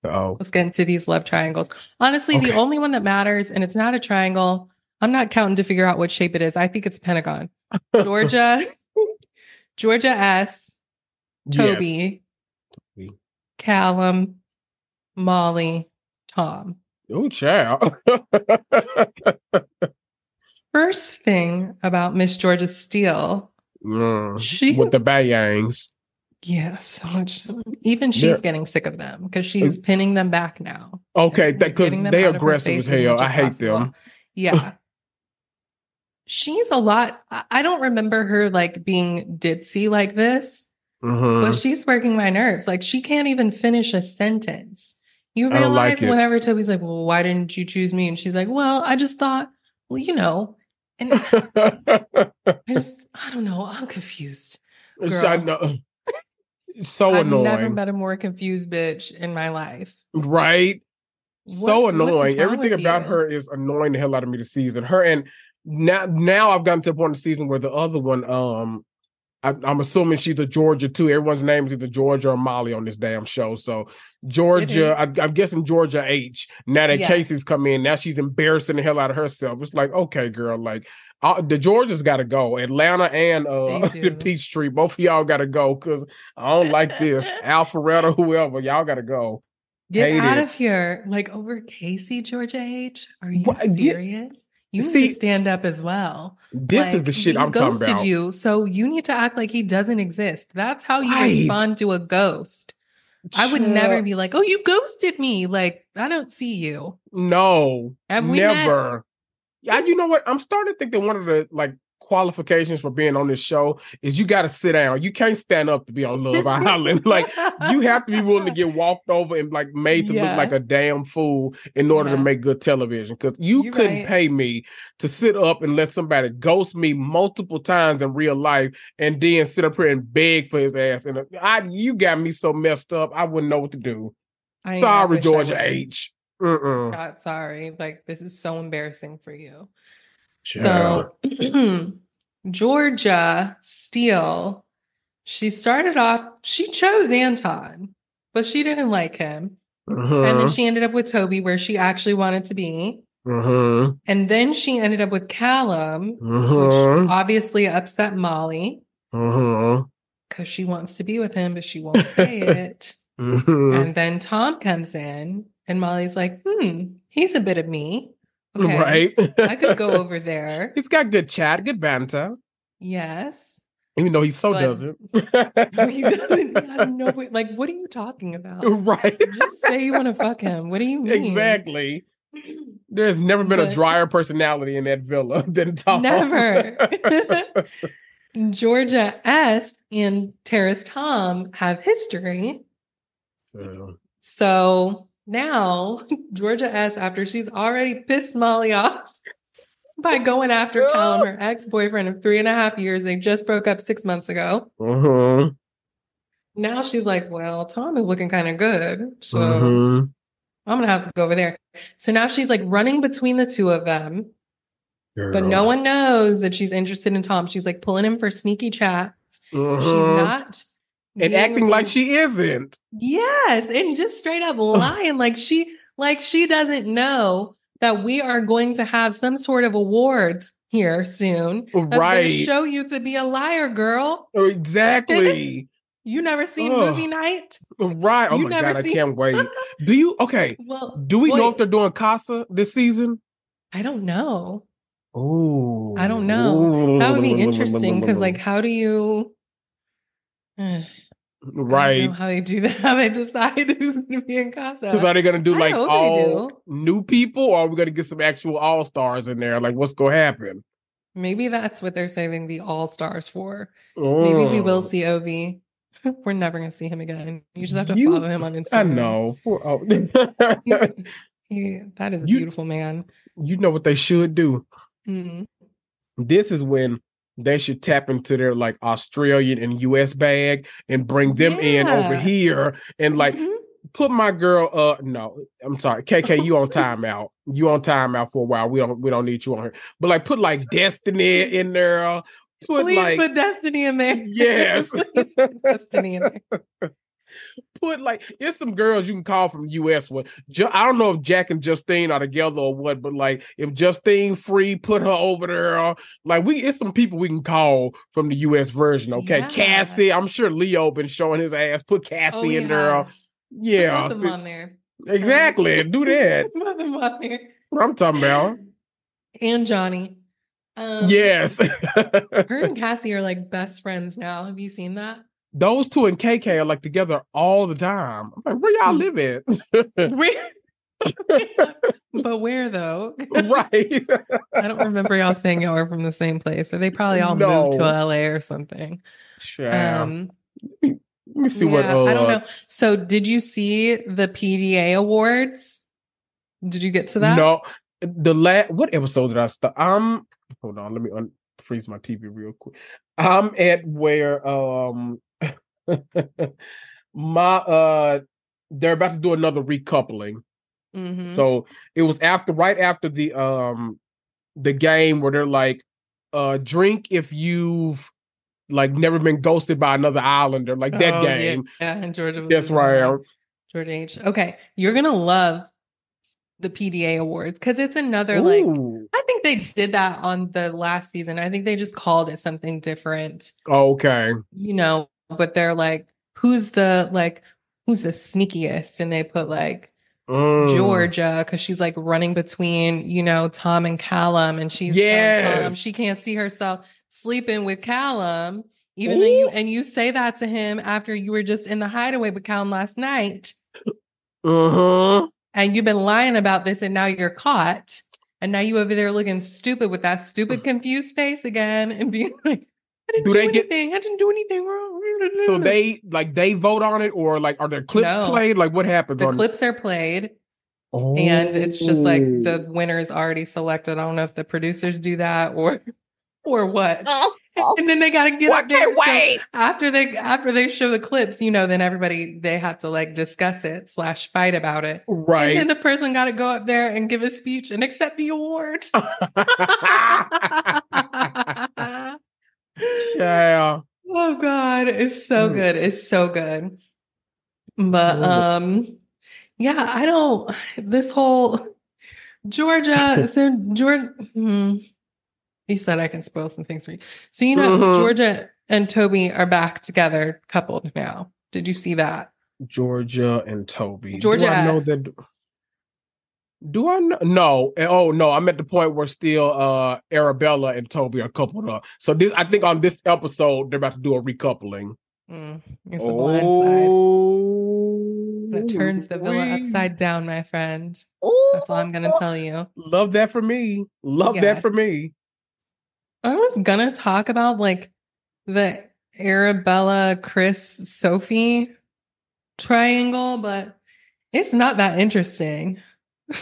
Oh, let's get into these love triangles. Honestly, the only one that matters, and it's not a triangle, I'm not counting to figure out what shape it is. I think it's Pentagon. Georgia, Georgia S, Toby, Toby. Callum, Molly, Tom. Oh, child. First thing about Miss Georgia Steel, Mm, She- with the bayangs. yeah, so much. Even she's Yeah. getting sick of them because she's pinning them back now. Okay, because they out of her aggressive as as hell. I hate possible. them. Yeah. she's a lot. I- don't remember her like being ditzy like this, Mhm. but she's working my nerves. Like she can't even finish a sentence. You like realize it. whenever Toby's like, Well, why didn't you choose me? And she's like, Well, I just thought, well, you know, and I just, I don't know. I'm confused. It's- I Girl. know. So I've annoying, never met a more confused bitch in my life. right? so What- is annoying. Everything about you? her is annoying the hell out of me this season. Her and now, now I've gotten to the point of the season where the other one, um, I, I'm assuming she's a Georgia too. Everyone's name is either Georgia or Molly on this damn show. So Georgia, I, I'm guessing Georgia H. Now that. Casey's come in, now she's embarrassing the hell out of herself. It's like, okay, girl, like uh, the Georgia's got to go. Atlanta and uh, the. Peachtree, both of y'all got to go because I don't like this. Alpharetta, whoever, y'all got to go. Get Hate out it. of here. Like over Casey, Georgia H. Are you What? Serious? You need See- to stand up as well. This is the shit I'm talking ghosted about. you, so you need to act like he doesn't exist. That's how you Right. respond to a ghost. I would never be like, "Oh, you ghosted me." Like, I don't see you. No, Have we met? never. Yeah, you know what? I'm starting to think that one of the like qualifications for being on this show is you got to sit down. You can't stand up to be on Love Island. like you have to be willing to get walked over and like made to Yeah. look like a damn fool in order to make good television. Because you You're couldn't right. pay me to sit up and let somebody ghost me multiple times in real life and then sit up here and beg for his ass. And uh, I, you got me so messed up, I wouldn't know what to do. I- Sorry, Georgia. H. Mm-mm. God, sorry. Like, this is so embarrassing for you. So Georgia Steel, she started off, she chose Anton, but she didn't like him. And Mhm. then she ended up with Toby, where she actually wanted to be. Mhm. And then she ended up with Callum, which Mhm. obviously upset Molly because she wants to be with him, but she won't say it. And then Tom comes in, and Molly's like, hmm, he's a bit of me. Okay. Right. I could go over there. He's got good chat, good banter. Yes. Even though he so But- doesn't. No, he doesn't. Has no way. Like, what are you talking about? right. Just say you want to fuck him. What do you mean? Exactly. There's never been a drier personality in that villa than Tom. Never. Georgia S and Terrace Tom have history. So now Georgia S, after she's already pissed Molly off by going after Callum, her ex boyfriend of three and a half years, they just broke up six months ago. Mhm. Now she's like, well, Tom is looking kind of good. So Mhm. I'm going to have to go over there. So now she's like running between the two of them, but no one knows that she's interested in Tom. She's like pulling him for sneaky chats. She's Mhm. not. And acting like she isn't. Yes, and just straight up lying like she like she doesn't know that we are going to have some sort of awards here soon. Right. show you to be a liar, girl. Exactly. You never seen Ugh. movie night? right. Oh You my god, I can't wait. Do you okay? Well, Do we know if they're doing Casa this season? I don't know. Oh, I don't know. That would be interesting because, like, how do you? I don't know right? how they do that? How they decide who's going to be in casa? Because are they gonna do like all do. new people, or are we gonna get some actual all stars in there? Like, what's gonna happen? Maybe that's what they're saving the all stars for. Maybe we will Mm. see Ovie. We're never gonna see him again. You just have to You- follow him on Instagram. I know. Oh. He, that is a You- beautiful man. you know what they should do. Mhm. This is when they should tap into their like Australian and US bag and bring them in over here and like Mhm. put my girl uh no i'm sorry kk you on timeout you on timeout for a while we don't we don't need you on here but like put like destiny in there put please like put Destiny in there. yes Destiny in there. Put like it's some girls you can call from US. Ju- I don't know if Jack and Justine are together or what, but like if Justine free, put her over there. Like we, it's some people we can call from the US version. Okay, Yeah. Kassy. I'm sure Leo been showing his ass. Put Kassy Oh, in there. Yeah, Put them on there. exactly. Do that. Put them on there. What I'm talking about. And Johnnie. Um, yes. Her and Kassy are like best friends now. Have you seen that? Those two and KK are like together all the time. I'm like, where y'all Hmm. live at? Where? but where though? right. I don't remember y'all saying y'all were from the same place, but they probably all moved to LA or something. Child. Um, Let me see what. Uh, I don't know. So, did you see the PDA awards? Did you get to that? No, the last what episode did I start? Um, hold on, let me unfreeze my TV real quick. I'm at where um my uh they're about to do another recoupling. Mhm. So it was after right after the um the game where they're like uh drink if you've like never been ghosted by another islander, like that Oh, game. Yeah, and Georgia. That's right. George H. Okay, you're gonna love the PDA awards because it's another like. I think they did that on the last season. I think they just called it something different, Okay. you know. But they're like, who's the like, who's the sneakiest? And they put like Mm. Georgia because she's like running between, you know, Tom and Callum, and she's yeah Tom she can't see herself sleeping with Callum, even though you and you say that to him after you were just in the hideaway with Callum last night, Uh-huh. and you've been lying about this, and now you're caught, and now you over there looking stupid with that stupid confused face again, and being like, I didn't Do do, they get- anything, I didn't do anything wrong. So they like they vote on it, or like are there clips No. played? Like what happens? the on clips are played. and it's just like oh. the Oh. winner is already selected. I don't know if the producers do that or or what. Oh, And then they got to get I up there. can't So wait. after they after they show the clips, you know, then everybody they have to like discuss it slash fight about it. Right. And then the person got to go up there and give a speech and accept the award. yeah. Oh God, it's so Mm. good. It's so good. But um, yeah, I don't. This whole Georgia, so Georgia. Hmm, you said I can spoil some things for you. So you know, Mhm. Georgia and Toby are back together, coupled now. Did you see that? Georgia and Toby. Georgia Do I know that? Do I know? No. Eh, Oh no, I'm at the point where still uh Arabella and Toby are coupled up. So this, I think, on this episode they're about to do a recoupling. Mm, it's a blind side. Oh, It turns the villa wee. upside down, my friend. Ooh. That's all I'm gonna tell you. Love that for me. Love that for me. I was gonna talk about like the Arabella, Chris, Sophie triangle, but it's not that interesting.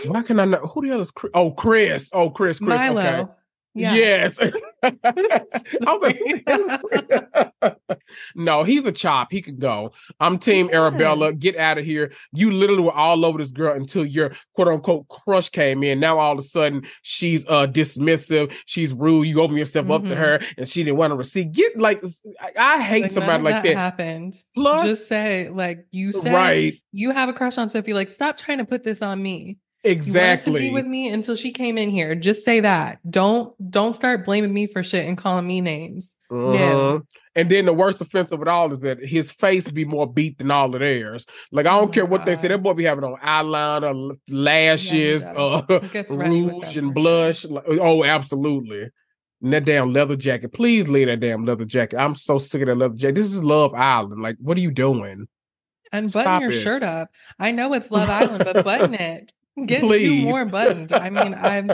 Why can I not? Who the hell is Chris? Oh, Chris. Oh, Chris. Chris. Milo. Okay. Yeah. Yes. Like, who the hell is Chris? no, he's a chop. He could go. I'm Team Yeah. Arabella. Get out of here. You literally were all over this girl until your quote unquote crush came in. Now all of a sudden she's uh dismissive. She's rude. You open yourself up to Mhm. her, and she didn't want to receive. Get like I, I hate Like, somebody like that. happened. Plus, Just say, like, you said right? you have a crush on Sophie. Like, stop trying to put this on me. Wanted to be with me until she came in here. Just say that. Don't don't start blaming me for shit and calling me names. Uh-huh. And then the worst offense of it all is that his face be more beat than all of theirs. Like I Oh don't my care what they say. God. That boy be having on eyeliner, lashes, does. uh, rouge and blush. Like, oh, absolutely. And that damn leather jacket. Please leave that damn leather jacket. I'm so sick of that leather jacket. This is Love Island. Like, what are you doing? And button Stop your it. shirt up. I know it's Love Island, but button it. Get two more buttoned. I mean, I'm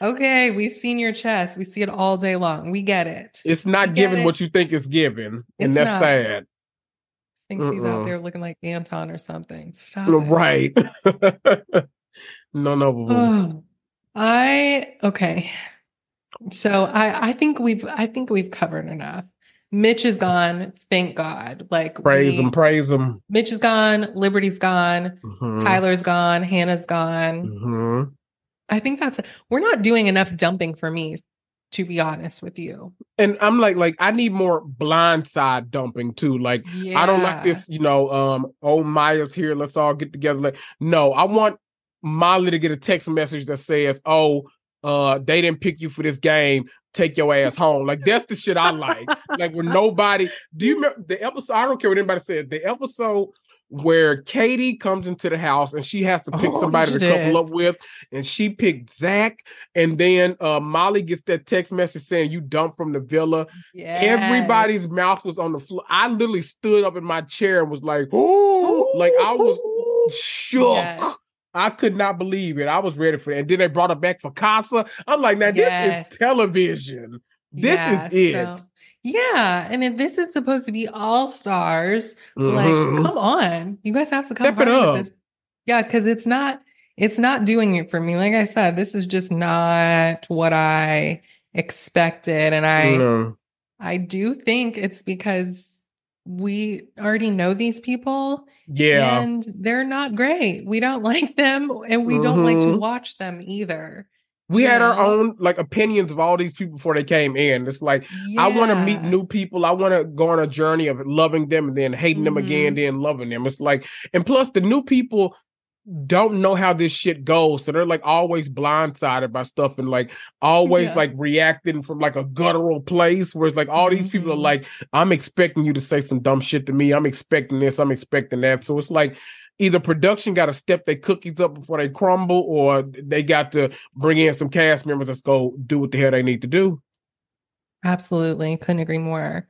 okay. We've seen your chest. We see it all day long. We get it. It's not You get giving it. what you think it's giving, It's and that's not. sad. Thinks he's out there looking like Anton or something. Stop. Right? no, no. Oh, I okay. So I I think we've I think we've covered enough. Mitch is gone. Thank God. Like praise we- him, praise him. Mitch is gone. Liberty's gone. Mhm. Tyler's gone. Hannah's gone. Mhm. I think that's we're not doing enough dumping for me to be honest with you. And I'm like, like I need more blindside dumping too. Like Yeah. I don't like this, you know, um, oh Maya's here, let's all get together. Like, no, I want Molly to get a text message that says, Oh, uh, they didn't pick you for this game. Take your ass home. Like that's the shit I like. like when nobody do you remember the episode? I don't care what anybody said. The episode where Katie comes into the house and she has to pick Oh, somebody to couple up with, and she picked Zach, and then uh Molly gets that text message saying you dumped from the villa. Yes. Everybody's mouth was on the floor. I literally stood up in my chair and was like, "Oh!" Like I was shook. Yes. I could not believe it. I was ready for it. And then they brought it back for Casa. I'm like, now Yes. this is television. This Yeah, is it. so- yeah, and if this is supposed to be all stars, like Mhm. come on, you guys have to come Step it up. this. Yeah, because it's not it's not doing it for me. Like I said, this is just not what I expected, and I No. I do think it's because we already know these people Yeah. and they're not great. We don't like them and we don't like to Mhm. watch them either. we you had our own like opinions of all these people before they came in. It's like I want to meet new people. I want to go on a journey of loving them and then hating them again, Mhm. then loving them. It's like, and plus the new people don't know how this shit goes, so they're like always blindsided by stuff and like always Yeah. like reacting from like a guttural place. Where it's like all these people are Mhm. like, I'm expecting you to say some dumb shit to me. I'm expecting this. I'm expecting that. So it's like. Either production got to step their cookies up before they crumble, or they got to bring in some cast members that's go do what the hell they need to do. Absolutely. Couldn't agree more.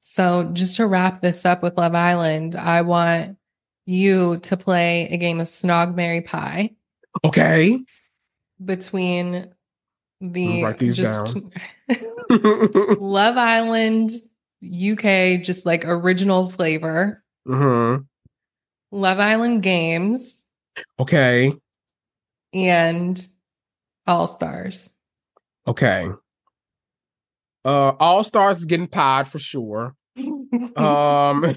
So, just to wrap this up with Love Island, I want you to play a game of Snog Mary Pie Okay. between the just Love Island UK, just like original flavor, hmm Love Island games, Okay. and All Stars. Okay. Uh All Stars is getting pied for sure. Um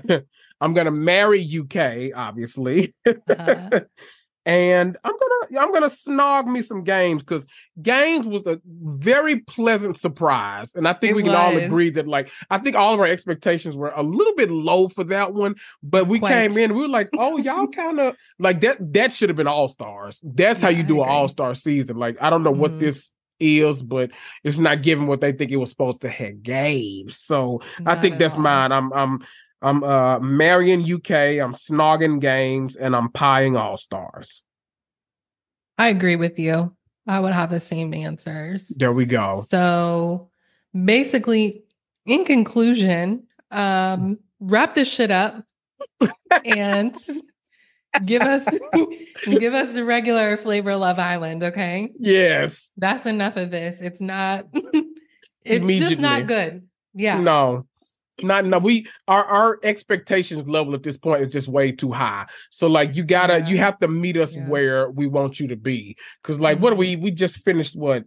I'm gonna marry UK, obviously. Uh-huh. and I'm gonna I'm gonna snog me some games because games was a very pleasant surprise. And I think It we can all agree that like I think all of our expectations were a little bit low for that one, but we Quite. came in, we were like, oh, y'all kind of like that that should have been all stars. That's how Yeah, you do an all-star season. Like, I don't know what Mhm. this is, but it's not giving what they think it was supposed to have gave. So I think that's all. mine. I'm I'm I'm uh marrying UK, I'm snogging games, and I'm pieing all stars. I agree with you. I would have the same answers. There we go. So basically, in conclusion, um, wrap this shit up and give us give us the regular flavor Love Island, okay? Yes. That's enough of this. It's not it's just not good. Yeah. No. Not no, we our our expectations level at this point is just way too high. So like you gotta Yeah. you have to meet us Yeah. where we want you to be. Cause like what are Mhm. we we just finished what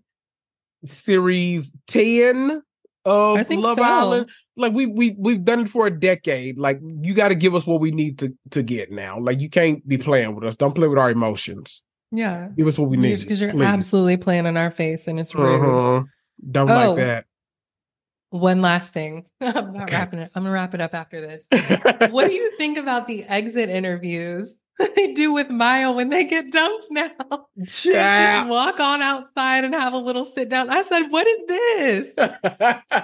series 10 of Love so. Island? Like we we we've done it for a decade. Like you gotta give us what we need to to get now. Like you can't be playing with us. Don't play with our emotions. Yeah. Give us what we need. Because you're please. absolutely playing in our face and it's rude. Uh-huh. Don't Oh. like that. One last thing. I'm not Okay. wrapping it. I'm gonna wrap it up after this. what do you think about the exit interviews they do with Maya when they get dumped now? Just walk on outside and have a little sit down. I said, "What is this?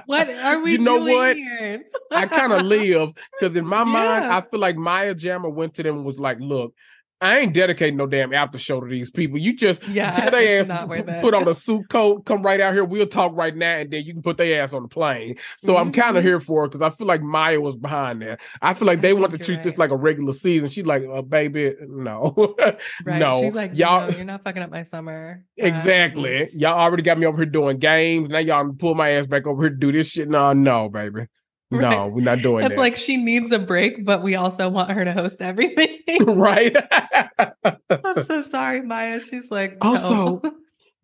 What are we You know doing what? here?" I kind of live because in my mind, I feel like Maya Jama went to them and was like, "Look, I ain't dedicating no damn after show to these people. You just Yeah, tell their ass not worth it. put on a suit coat, come right out here. We'll talk right now, and then you can put their ass on the plane." So I'm kind of here for it because I feel like Maya was behind that. I feel like I they want to treat this like a regular season. She's like, uh, "Baby, no, right? no, She's like, y'all." "No, you're not fucking up my summer." Exactly. Y'all already got me over here doing games. Now y'all pull my ass back over here to do this shit. No, no, baby. No, Right. we're not doing It's that. like she needs a break, but we also want her to host everything. right. I'm so sorry, Maya. She's like, no. Also,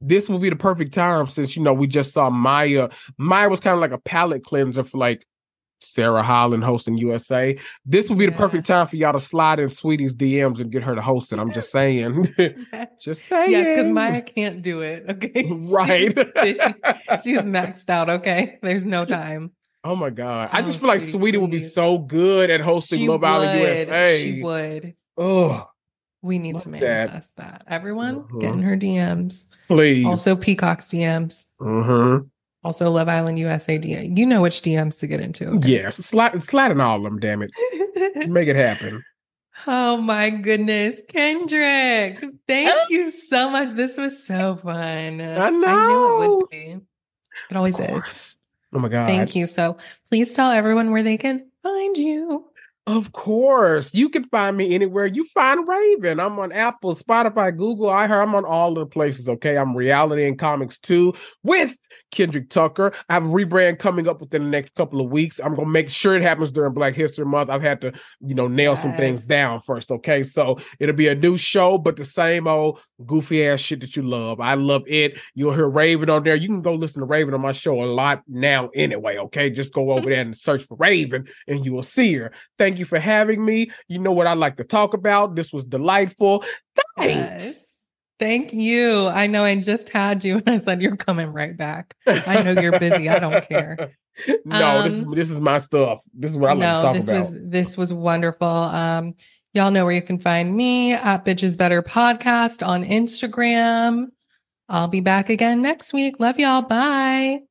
this will be the perfect time since you know we just saw Maya. Maya was kind of like a palate cleanser for like Sarah Hyland hosting USA. This would be the perfect time for y'all to slide in Saweetie's DMs and get her to host it. I'm just saying. Just saying. Yes, because Maya can't do it. Okay. Right. She's. She's maxed out. Okay. There's no time. Oh my god! I just Oh, feel like Saweetie, Saweetie would be so good at hosting She Love Island would. USA. She would. Oh, We need to manifest that. Everyone, Mhm. get in her DMs. please. Also, Peacock's DMs. hmm Also, Love Island USA DM. You know which DMs to get into. okay? Yes, slide, slide in all of them. Damn it, make it happen. oh my goodness, Kendrick! Thank you so much. This was so fun. I knew it would be. It always is. Oh my god! Thank you. So please tell everyone where they can find you. Of course, you can find me anywhere you find Raven. I'm on Apple, Spotify, Google, iHeart. I'm on all of the places. Okay, I'm reality and comics too with Kendrick Tucker. I have a rebrand coming up within the next couple of weeks. I'm gonna make sure it happens during Black History Month. I've had to, you know, nail some things down first. Okay, so it'll be a new show, but the same old goofy ass shit that you love. I love it. You'll hear Raven on there. You can go listen to Raven on my show a lot now anyway. Okay, just go over there and search for Raven, and you will see her. Thank you for having me. You know what I like to talk about. This was delightful. Thanks. Thank you. I know I just had you and I said you're coming right back. I know you're busy. I don't care. no, this is Um, this is my stuff. This is what I like to no, talk this about. was this was wonderful. Um, y'all know where you can find me at Bitches Better Podcast on Instagram. I'll be back again next week. Love y'all. Bye.